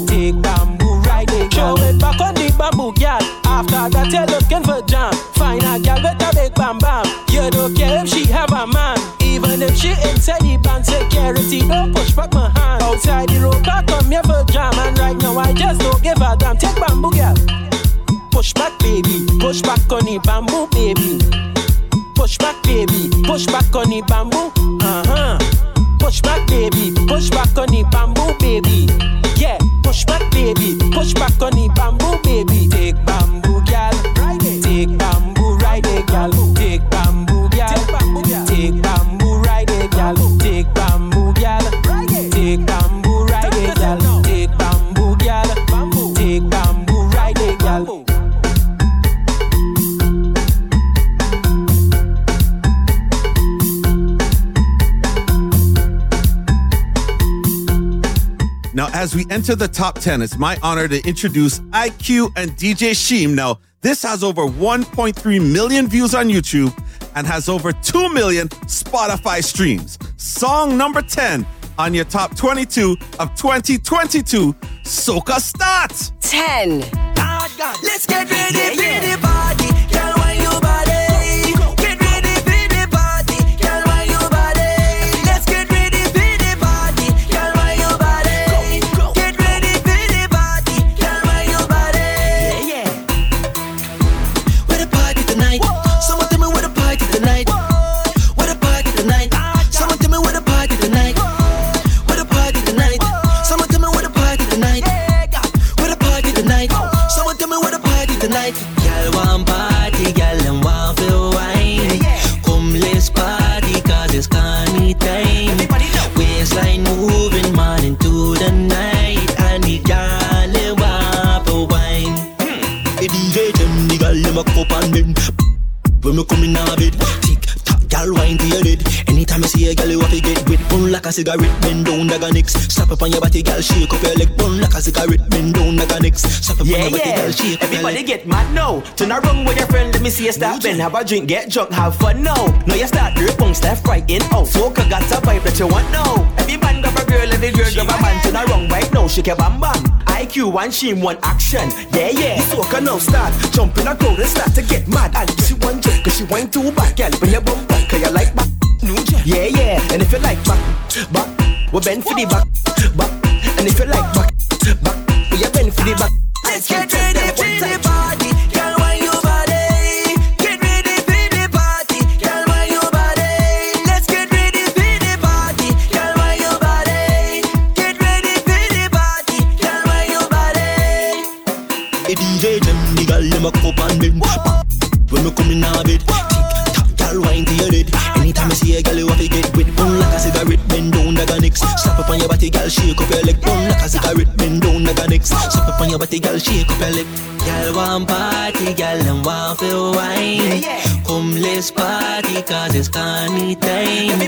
Take bamboo, ride it, gal. Show it back on the bamboo, gal. After that, you're looking for jam. Find a gal with a big bam bam. You don't care if she have a man. Even if she inside the band security, don't push back my hand. Outside the road, I come here for jam. And right now, I just don't give a damn. Take bamboo, gal. Push back, baby. Push back on the bamboo, baby. Push back, baby. Push back on the bamboo. Uh huh. Push back, baby. Push back on the bamboo, baby. Yeah. Push back, baby. Push back on the bamboo, baby. Take bamboo, gal. Take bamboo,
as we enter the top 10, it's my honor to introduce IQ and DJ Sheem. Now, this has over 1.3 million views on YouTube and has over 2 million Spotify streams. Song number 10 on your top 22 of 2022, Soca Start.
10.
Let's get ready
a cigarette, bend down like a next. Slap up on your body, girl, shake up your leg. Burn like a cigarette, bend down like a next. Slap up on
Yeah,
your body, girl, shake up your
Everybody
leg.
get mad now. Turn around with your friend, let me see you start bend. Have a drink, get drunk, have fun now. Now you start your punks left, right, in, out. Soca got a vibe that you want now. Every man grab a girl, every girl grab a man. Turn around right now, shake your bam bam. IQ one sheem, one action. Yeah, yeah. Soca now start. Jump in a crowd and start to get mad. And she one jump, cause she wine too back, girl. When you bump back, cause you like back. Yeah, yeah. And if you like back, back, we bend for the back, back. And if you like back, back, we bend for the back.
Let's get ready
a up on your body, girl, shake up your leg. Burn like a cigarette, bend down like a next. Slap up on your body, girl, shake up your leg.
Girl want party, girl and want feel wine. Come let's party 'cause it's carny time.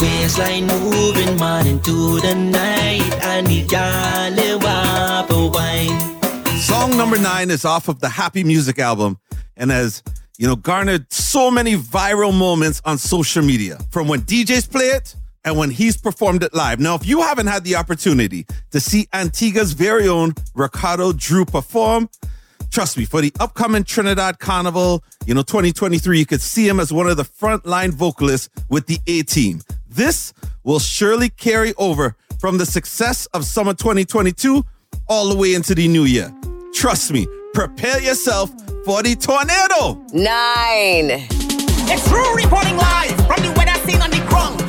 Waistline moving man into the night, and the girl they want for wine.
Song number nine is off of the Happy Music album and has, you know, garnered so many viral moments on social media from when DJs play it and when he's performed it live. Now, if you haven't had the opportunity to see Antigua's very own Ricardo Drew perform, trust me, for the upcoming Trinidad Carnival, you know, 2023, you could see him as one of the frontline vocalists with the A team. This will surely carry over from the success of summer 2022 all the way into the new year. Trust me, prepare yourself for the tornado.
Nine.
It's true reporting live from the weather scene on the ground.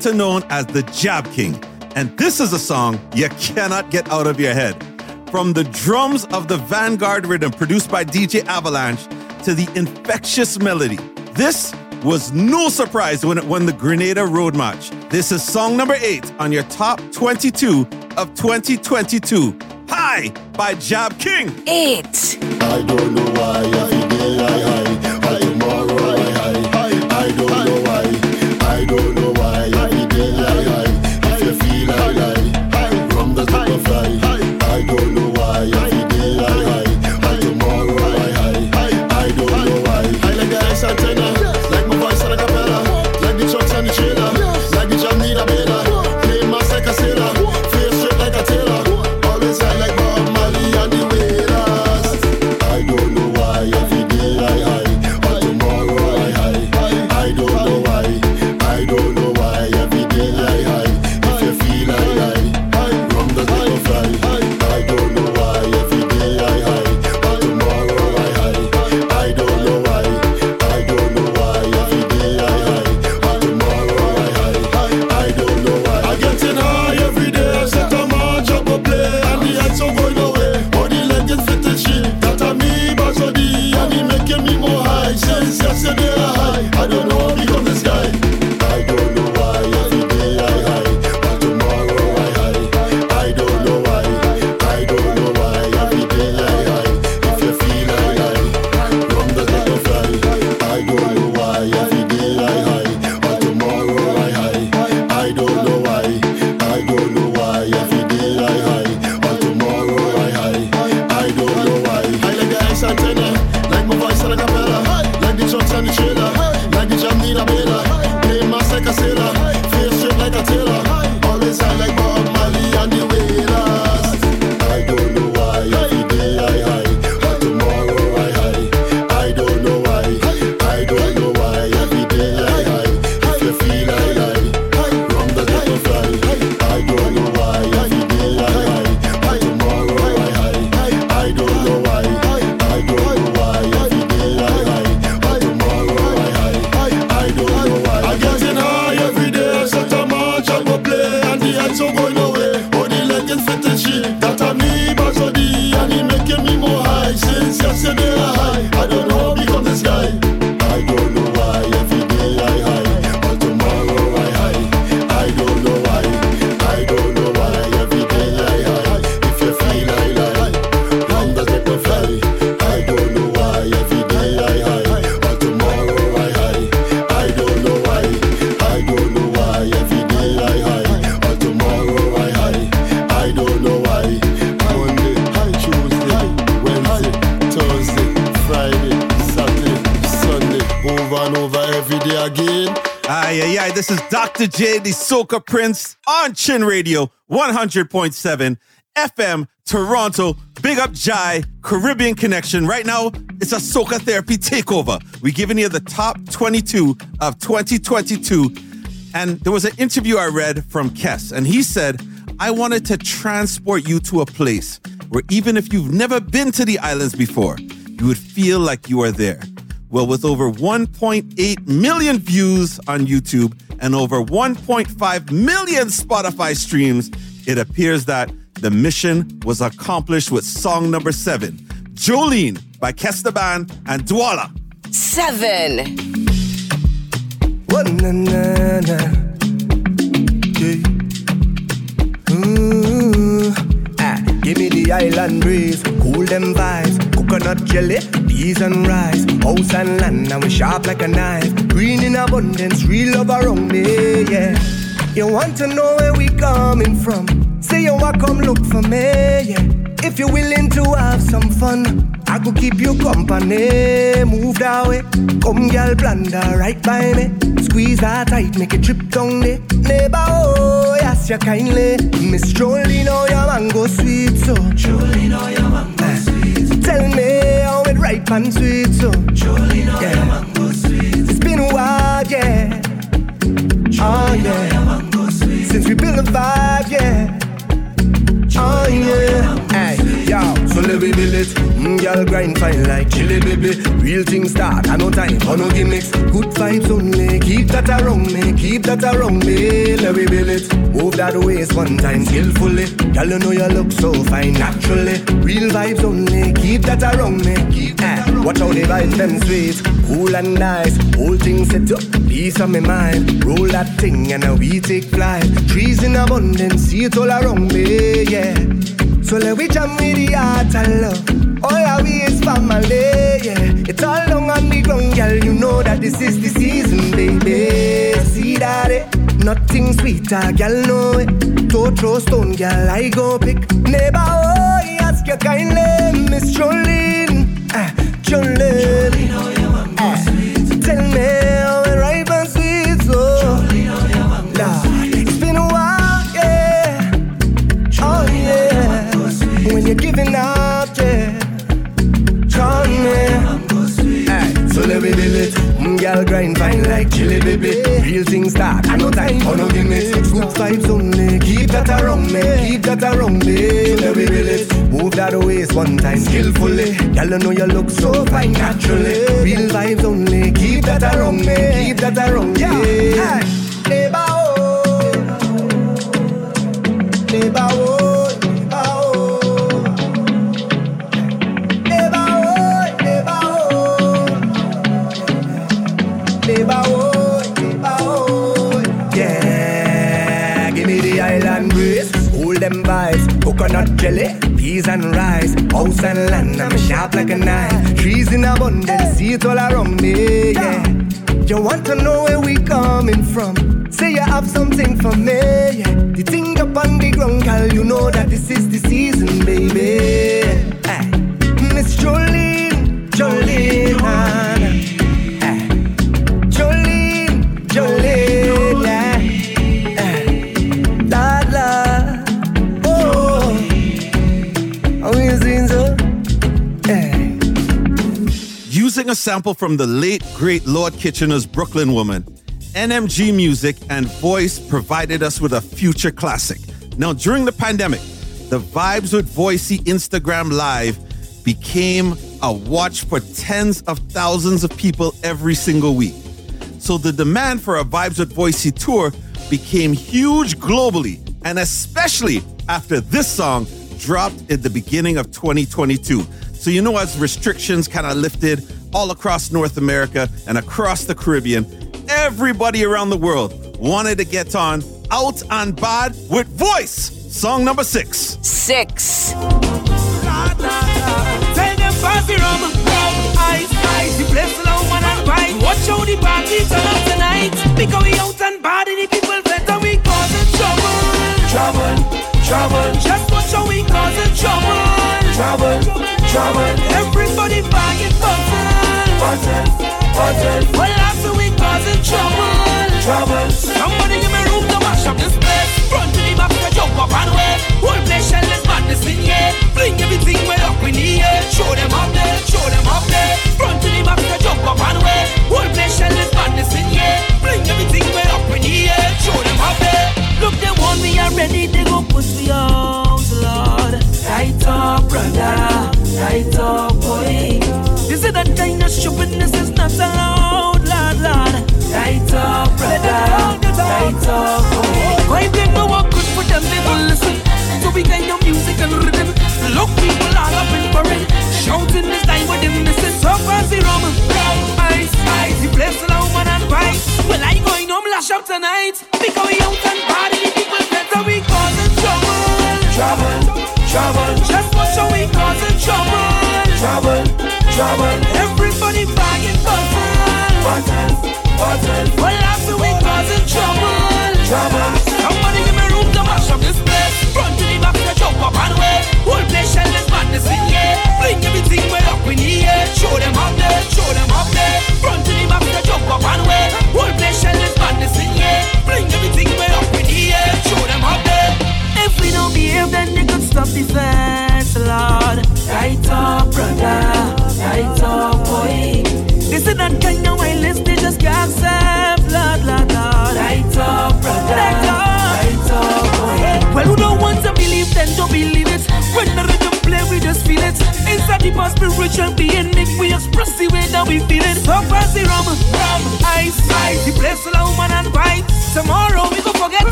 better known as the Jab King. And this is a song you cannot get out of your head. From the drums of the Vanguard rhythm produced by DJ Avalanche to the infectious melody, this was no surprise when it won the Grenada Road March. This is song number eight on your top 22 of 2022. Hi, by Jab King.
Eight.
Dr. J, the Soca Prince on Chin Radio 100.7 FM Toronto. Big up Jai, Caribbean Connection. Right now, it's a Soca Therapy Takeover. We're giving you the top 22 of 2022. And there was an interview I read from Kes, and he said, I wanted to transport you to a place where even if you've never been to the islands before, you would feel like you are there. Well, with over 1.8 million views on YouTube, and over 1.5 million Spotify streams, it appears that the mission was accomplished with song number seven, Jolene by Kes the Band and Dwala.
Seven.
Na, na, na. Yeah. Ooh. Give me the island breeze, cool them vibes. Coconut jelly, peas and rice. House and land, now we sharp like a knife. Green in abundance, real love around me, yeah. You want to know where we coming from? Say you want come look for me, yeah. If you're willing to have
some fun, I could keep you company. Move that way. Come, girl, blunder right by me. Squeeze that tight, make it drip down there. Neighbor, oh, yes, you kindly. Miss Jolene, oh, your mango sweet, so. Jolene, oh, your mango eh. sweet. Tell me how it ripe and sweet, so. Jolene, oh, yeah. your mango sweet. It's been a while, yeah. Oh, Jolene, oh, yeah. Your mango sweet. Since we built a vibe, yeah. Oh, Jolene, oh, yeah yo, so let me build it. Mm, girl grind fine like chili baby. Real things start, I no time for no gimmicks. Good vibes only, keep that around me, keep that around me. Let me build it. Move that waist one time skillfully. Girl, you know you look so fine naturally. Real vibes only, keep that around me. Keep that around Watch how the vibes them sweet, cool and nice. Whole thing set up, peace on my mind. Roll that thing and we take flight. Trees in abundance, see it all around me, yeah. So let we jam with the heart and love. All our we is family, yeah. It's all long on the ground, girl. You know that this is the season, baby. See that it? Nothing sweeter, girl, know it. Don't throw stone, girl, I go pick. Neighbor, oh, he ask you kindly, Miss Jolene. Ah, Jolene. Ah, tell That waist one time skillfully. Girl, you know you look so fine naturally. Real vibes only. Keep that around me. Keep that around me. Yeah. Neighbor, oh. Neighbor, oh. Peas and rice, house and land. I'm sharp like a knife. Trees in abundance, see it all around me. Yeah, you want to know where we coming from? Say you have something for me. Yeah, the thing up on the ground, girl, you know that this is the season, baby. Hey, Miss Jolene, Jolene.
A sample from the late, great Lord Kitchener's Brooklyn Woman, NMG Music and Voice provided us with a future classic. Now, during the pandemic, the Vibes with Voicey Instagram Live became a watch for tens of thousands of people every single week. So the demand for a Vibes with Voicey tour became huge globally, and especially after this song dropped at the beginning of 2022. So, you know, as restrictions kind of lifted all across North America and across the Caribbean, everybody around the world wanted to get on Out on Bad with Voice, song number six.
Six.
Tell them pass the rum, ice, ice. The place alone one and wine. Watch how the party turn up tonight. Because we out and body, the people better we causing trouble. Trouble, trouble. Just watch how we causing trouble. Trouble, trouble. Everybody buying bottles. Bottles, bottles. Well, after we causing trouble. Trouble. Somebody give me room to mash up this place. Front to the back, to jump up and away. Whole place shell is madness in here. Fling everything well up in the air. Show them up there, show them up there. Front to the back, to jump up and away. Whole place shell is madness in here. Fling everything well up in the air. Show them up there. Look, they want me already. They go push me out, Lord. Right up, brother. Right up, boy. This is the kind of stupidness is not allowed, Lord, Lord. Right up, brother. Right up. Why they know what good for them? They will listen. So we kind of music and rhythm. Look, people all up in parade. Shouting this time with them. This is so fancy rum. Ice, ice. The place allow man and vice. Well, I going home lash up tonight. Because we out and party. People better we causing trouble. Trouble, trouble. Just watch how we causing trouble. Trouble, trouble. Everybody buying bottles. Bottles, bottles. Well, after we causing trouble. Trouble. Somebody give me room to mash up this place. Front to the back, to jump up and away. Whole place shell is madness in here.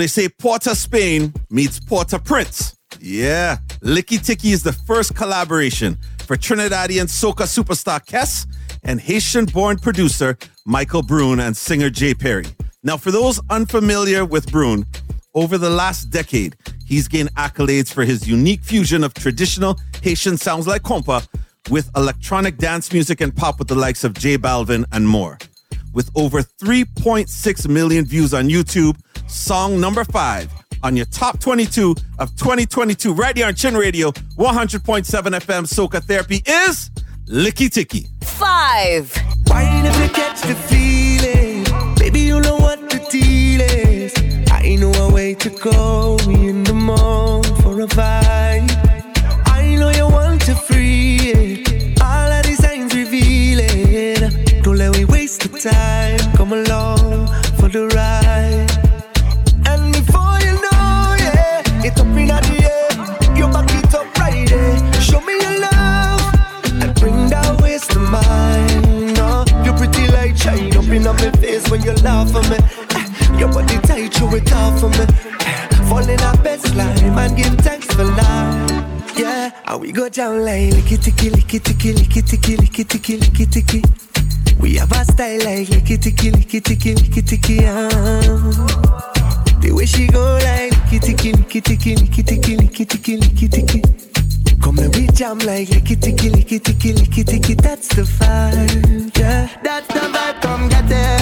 they say Port of Spain meets Port-au-Prince. Yeah, Licky Ticky is the first collaboration for Trinidadian soca superstar Kes and Haitian born producer Michael Brun and singer J. Perry. Now, for those unfamiliar with Brun, over the last decade, he's gained accolades for his unique fusion of traditional Haitian sounds like kompa with electronic dance music and pop with the likes of J Balvin and more. With over 3.6 million views on YouTube, song number five on your top 22 of 2022 right here on Chin Radio 100.7 FM Soca Therapy is Licky Ticky.
Five.
Why never catch the feeling? Baby, you know what the deal is. I ain't know a way to in the for a vibe. I know you want to free it. All of these signs. Don't let me waste the time. Come along. mine. No, You pretty light shine up in my face when you laugh at me. Eh, your body tight, you it off for me. Eh, fall in our best line and give thanks for life. Yeah, and we go down like licky ticky, licky ticky, licky ticky, licky ticky, licky ticky. We have a style like licky ticky, licky ticky, licky ticky. Uh. The way she go like licky ticky, licky ticky, licky ticky, licky ticky, licky ticky. Come and we jam like licky ticky licky ticky licky ticky. That's the vibe, yeah. That's the vibe.
Come get it.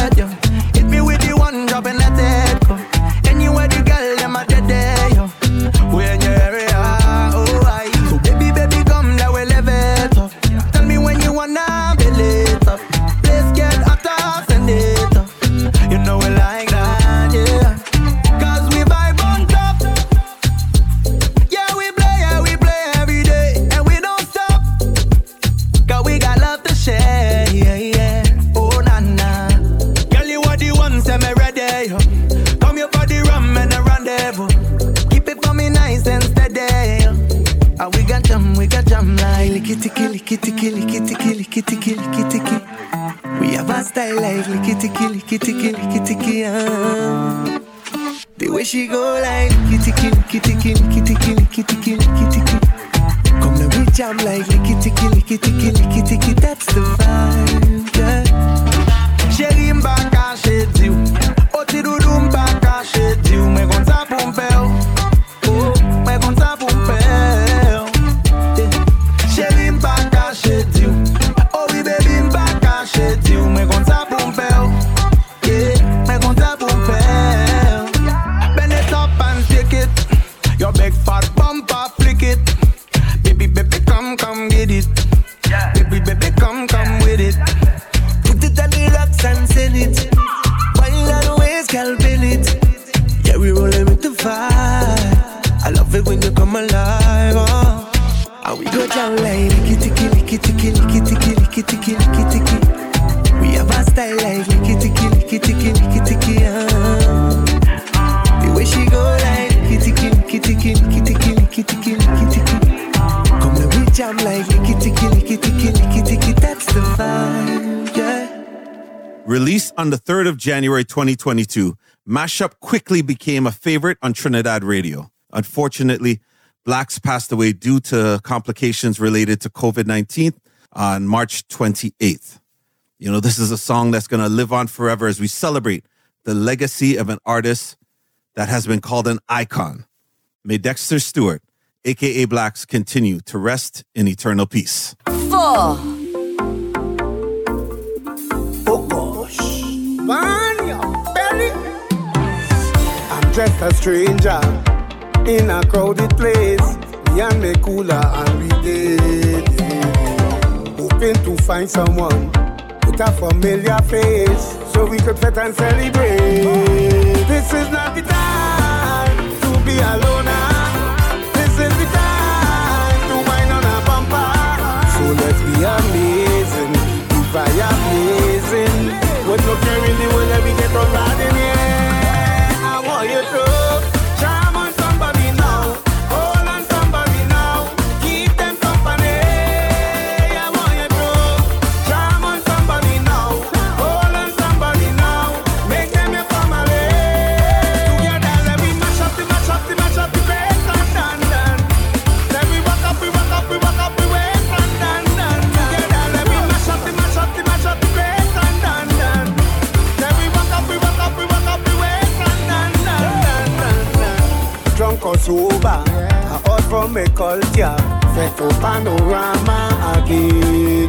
January 2022, Mashup quickly became a favorite on Trinidad radio. Unfortunately, Blaxx passed away due to complications related to COVID 19 on March 28th. You know, this is a song that's going to live on forever as we celebrate the legacy of an artist that has been called an icon. May Dexter Stewart, aka Blaxx, continue to rest in eternal peace.
Four.
your belly. I'm just a stranger in a crowded place. Me and me cooler and we did. Hoping to find someone with a familiar face so we could fit and celebrate. This is not the time to be alone. sober. I out from a culture, set a panorama again.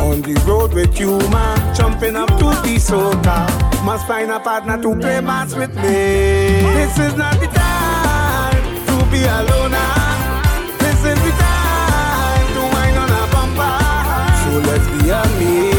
On the road with you, man, jumping up to the soca. Must find a partner to play match with me. This is not the time to be alone. This is the time to wind on a bumper. So let's be a me.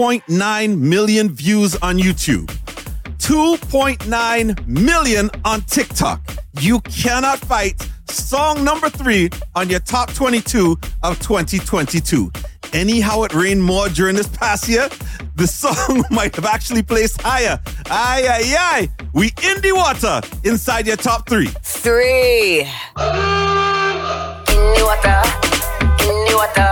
2.9 million views on YouTube, 2.9 million on TikTok. You cannot fight song number three on your top 22 of 2022. Anyhow, it rained more during this past year, the song might have actually placed higher. Aye, aye, aye. We in the water inside your top three.
Three. In the water. In the water.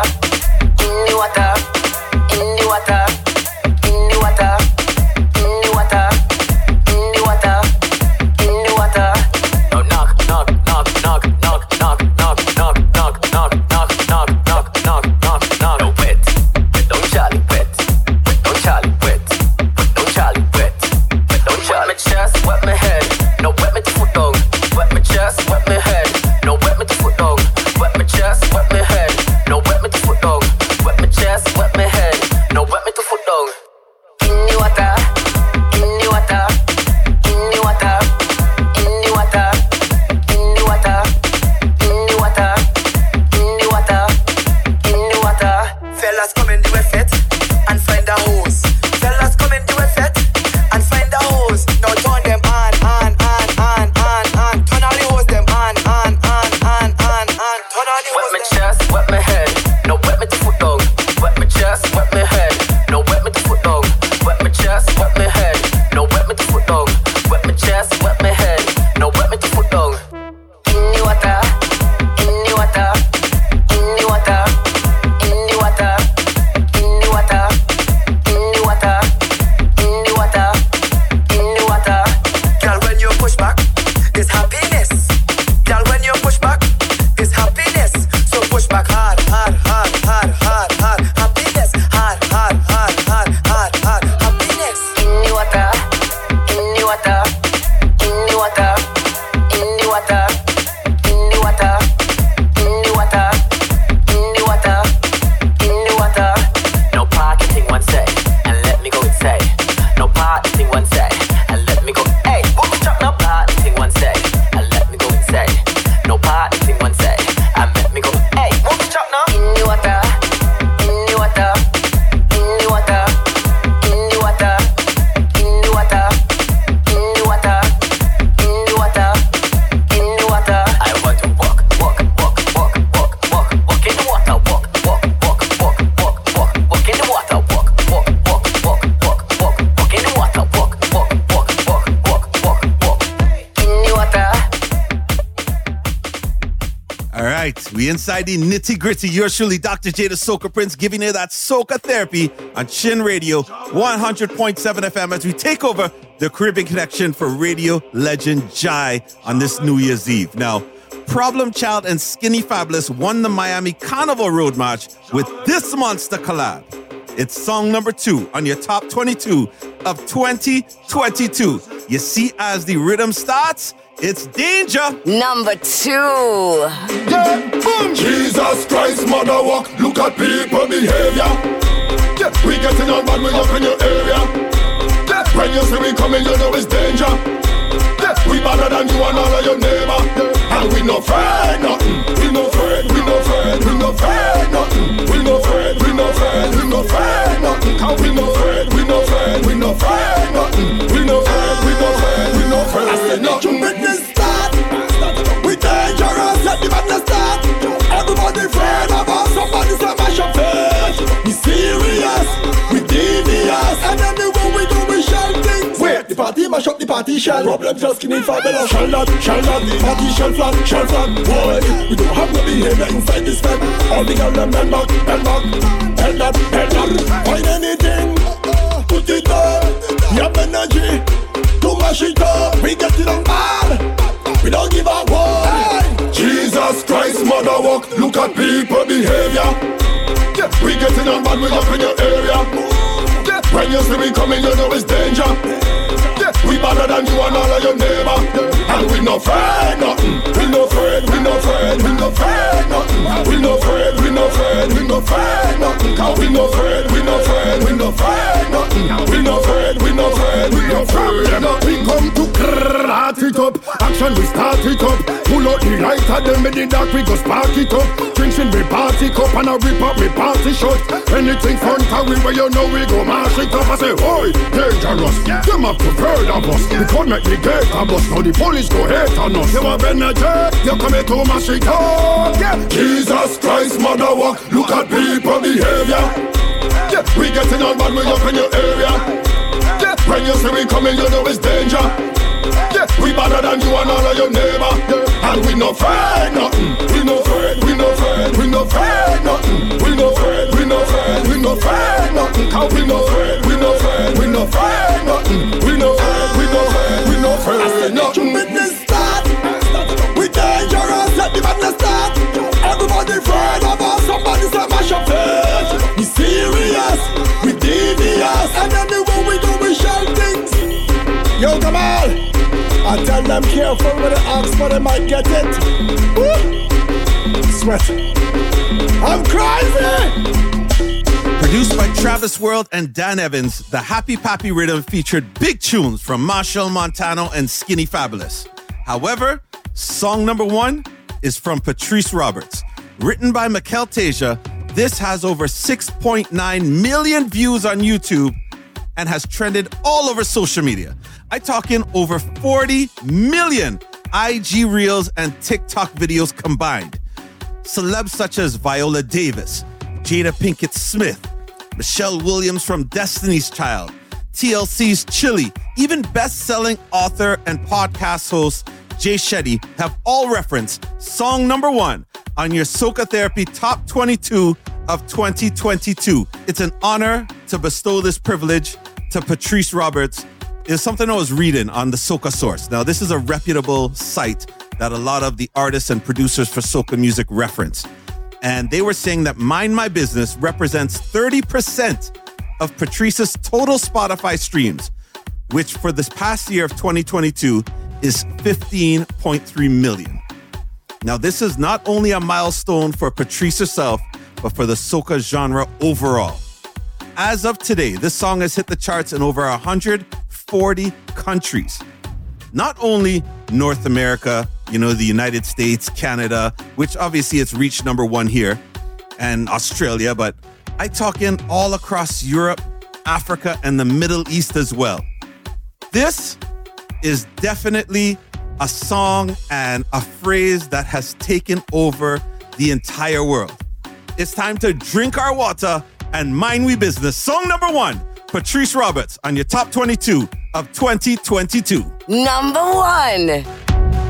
Inside the nitty gritty. Yours truly, Dr. J, the Soca Prince, giving you that Soca therapy on Chin Radio, 100.7 FM, as we take over the Caribbean Connection for radio legend Jai on this New Year's Eve. Now, Problem Child and Skinny Fabulous won the Miami Carnival Road March with this monster collab. It's song number two on your top 22 of 2022. You see, as the rhythm starts, it's danger.
Number two.
Yeah, boom. Jesus Christ, mother walk. Look at people behavior. Yeah, we getting on bad, we up in your area. Yeah, when you see we coming, you know it's danger. Yeah, we better than you and all of your neighbor. Yeah, and we no afraid nothing. We no afraid, we no afraid, we no afraid nothing. We no afraid, we no afraid, we no afraid nothing. Cause we no afraid, we no afraid, we no afraid nothing. We no afraid, we no afraid, we no afraid nothing. Witness start. We dangerous, let the madness start. Everybody afraid of us, somebody say mash up face. We serious, we devious, and anywhere we go we shell things. The party mash up the party shell. Problem just skinny for better. Shell not, shell not, the party shell flat, shell flat. Boy, we don't have no behavior inside this bed. All the girls them bend back, bend back, bend up, bend up. Find anything, put it up. You have energy to mash it up. We get it on bad. We don't give a one. Jesus Christ, mother walk. Look at people behavior. Yeah, we get getting on bad. We up in your area. Yeah, when you see we coming, you know it's danger. Yeah, we better than you and all of your neighbor. And we no afraid nothing. We no afraid. We no afraid. We no afraid nothing. We no afraid. We no afraid. We no afraid nothing. Cause we no afraid. We no afraid. We no afraid nothing. We no afraid. We no afraid. We no afraid nothing. We come to crack it up. Action we start it up. Pull out the light at them in the dark. We go spark it up. Drinks in we party cup and a rip up we party shot. Anything fun to we where you know we go mash it up. I say, oi, dangerous. Them have prepared of us. We come make the gate of us. Now the police go hate on us. You have energy. You coming to my it up. Yeah. Jesus Christ, mother walk. Look at people behavior. Yeah, we getting on bad, we up in your area. Yeah, when you see we coming, you know it's danger. Yeah, we better than you and all of your neighbor. Yeah, and we no afraid nothing. We no afraid, we no afraid, we no afraid nothing. We no afraid, we no afraid, we no afraid nothing. Cause we no afraid, we no afraid, we no afraid nothing. We them careful when they ask for they might get it. Woo! Sweat. I'm crazy.
Produced by Travis World and Dan Evans, the Happy Pappy Rhythm featured big tunes from Machel Montano and Skinny Fabulous. However, song number one is from Patrice Roberts. Written by Mikel Teja, this has over 6.9 million views on YouTube and has trended all over social media. I talk in over 40 million IG Reels and TikTok videos combined. Celebs such as Viola Davis, Jada Pinkett Smith, Michelle Williams from Destiny's Child, TLC's Chili, even best selling author and podcast host Jay Shetty have all referenced song number one on your Soca Therapy Top 22 of 2022. It's an honor to bestow this privilege to Patrice Roberts. is something I was reading on the Soca Source. Now, this is a reputable site that a lot of the artists and producers for soca music reference. And they were saying that Mind My Business represents 30% of Patrice's total Spotify streams, which for this past year of 2022 is 15.3 million. Now, this is not only a milestone for Patrice herself, but for the soca genre overall. As of today, this song has hit the charts in over 140 countries. Not only North America, you know, the United States, Canada, which obviously it's reached number one here, and Australia, but I talk in all across Europe, Africa, and the Middle East as well. This is definitely a song and a phrase that has taken over the entire world. It's time to drink our water and Mind We Business. Song number one, Patrice Roberts on your top 22 of 2022.
Number one.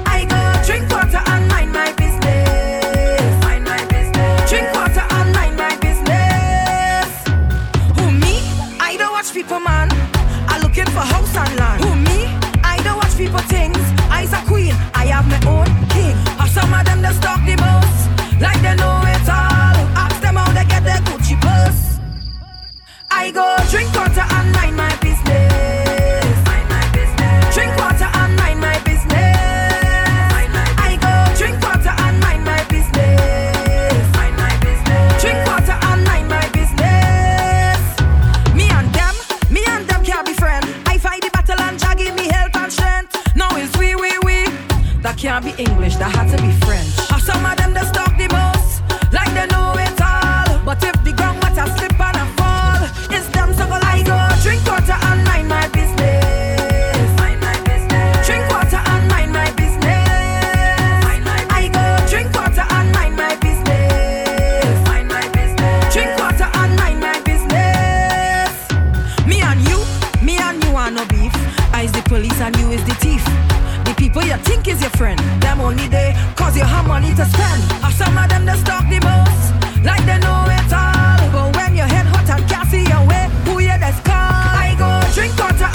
I go drink water and mind my business. Mind my business. Drink water and mind my business. Who me? I don't watch people, man. I looking for house and land. Who me? I don't watch people things. I's a queen. I have my own king. Or some of them just talk the most, like they know. I go drink water and mind my business. Mind my business. Drink water and mind my business. Mind my business. I go drink water and mind my business. Mind my business. Drink water and mind my business. Me and them, me and them can't be friends. I fight the battle and Jah give me help and strength. Now it's we, we, we. That can't be English. That had to be French. Or some of them that talk the most, like they know it. police and you is the thief. The people you think is your friend, them only they cause you have money to spend. Have some of them that stalk the most, like they know it all. But when your head hot and can't see your way, who you that's call? I go drink water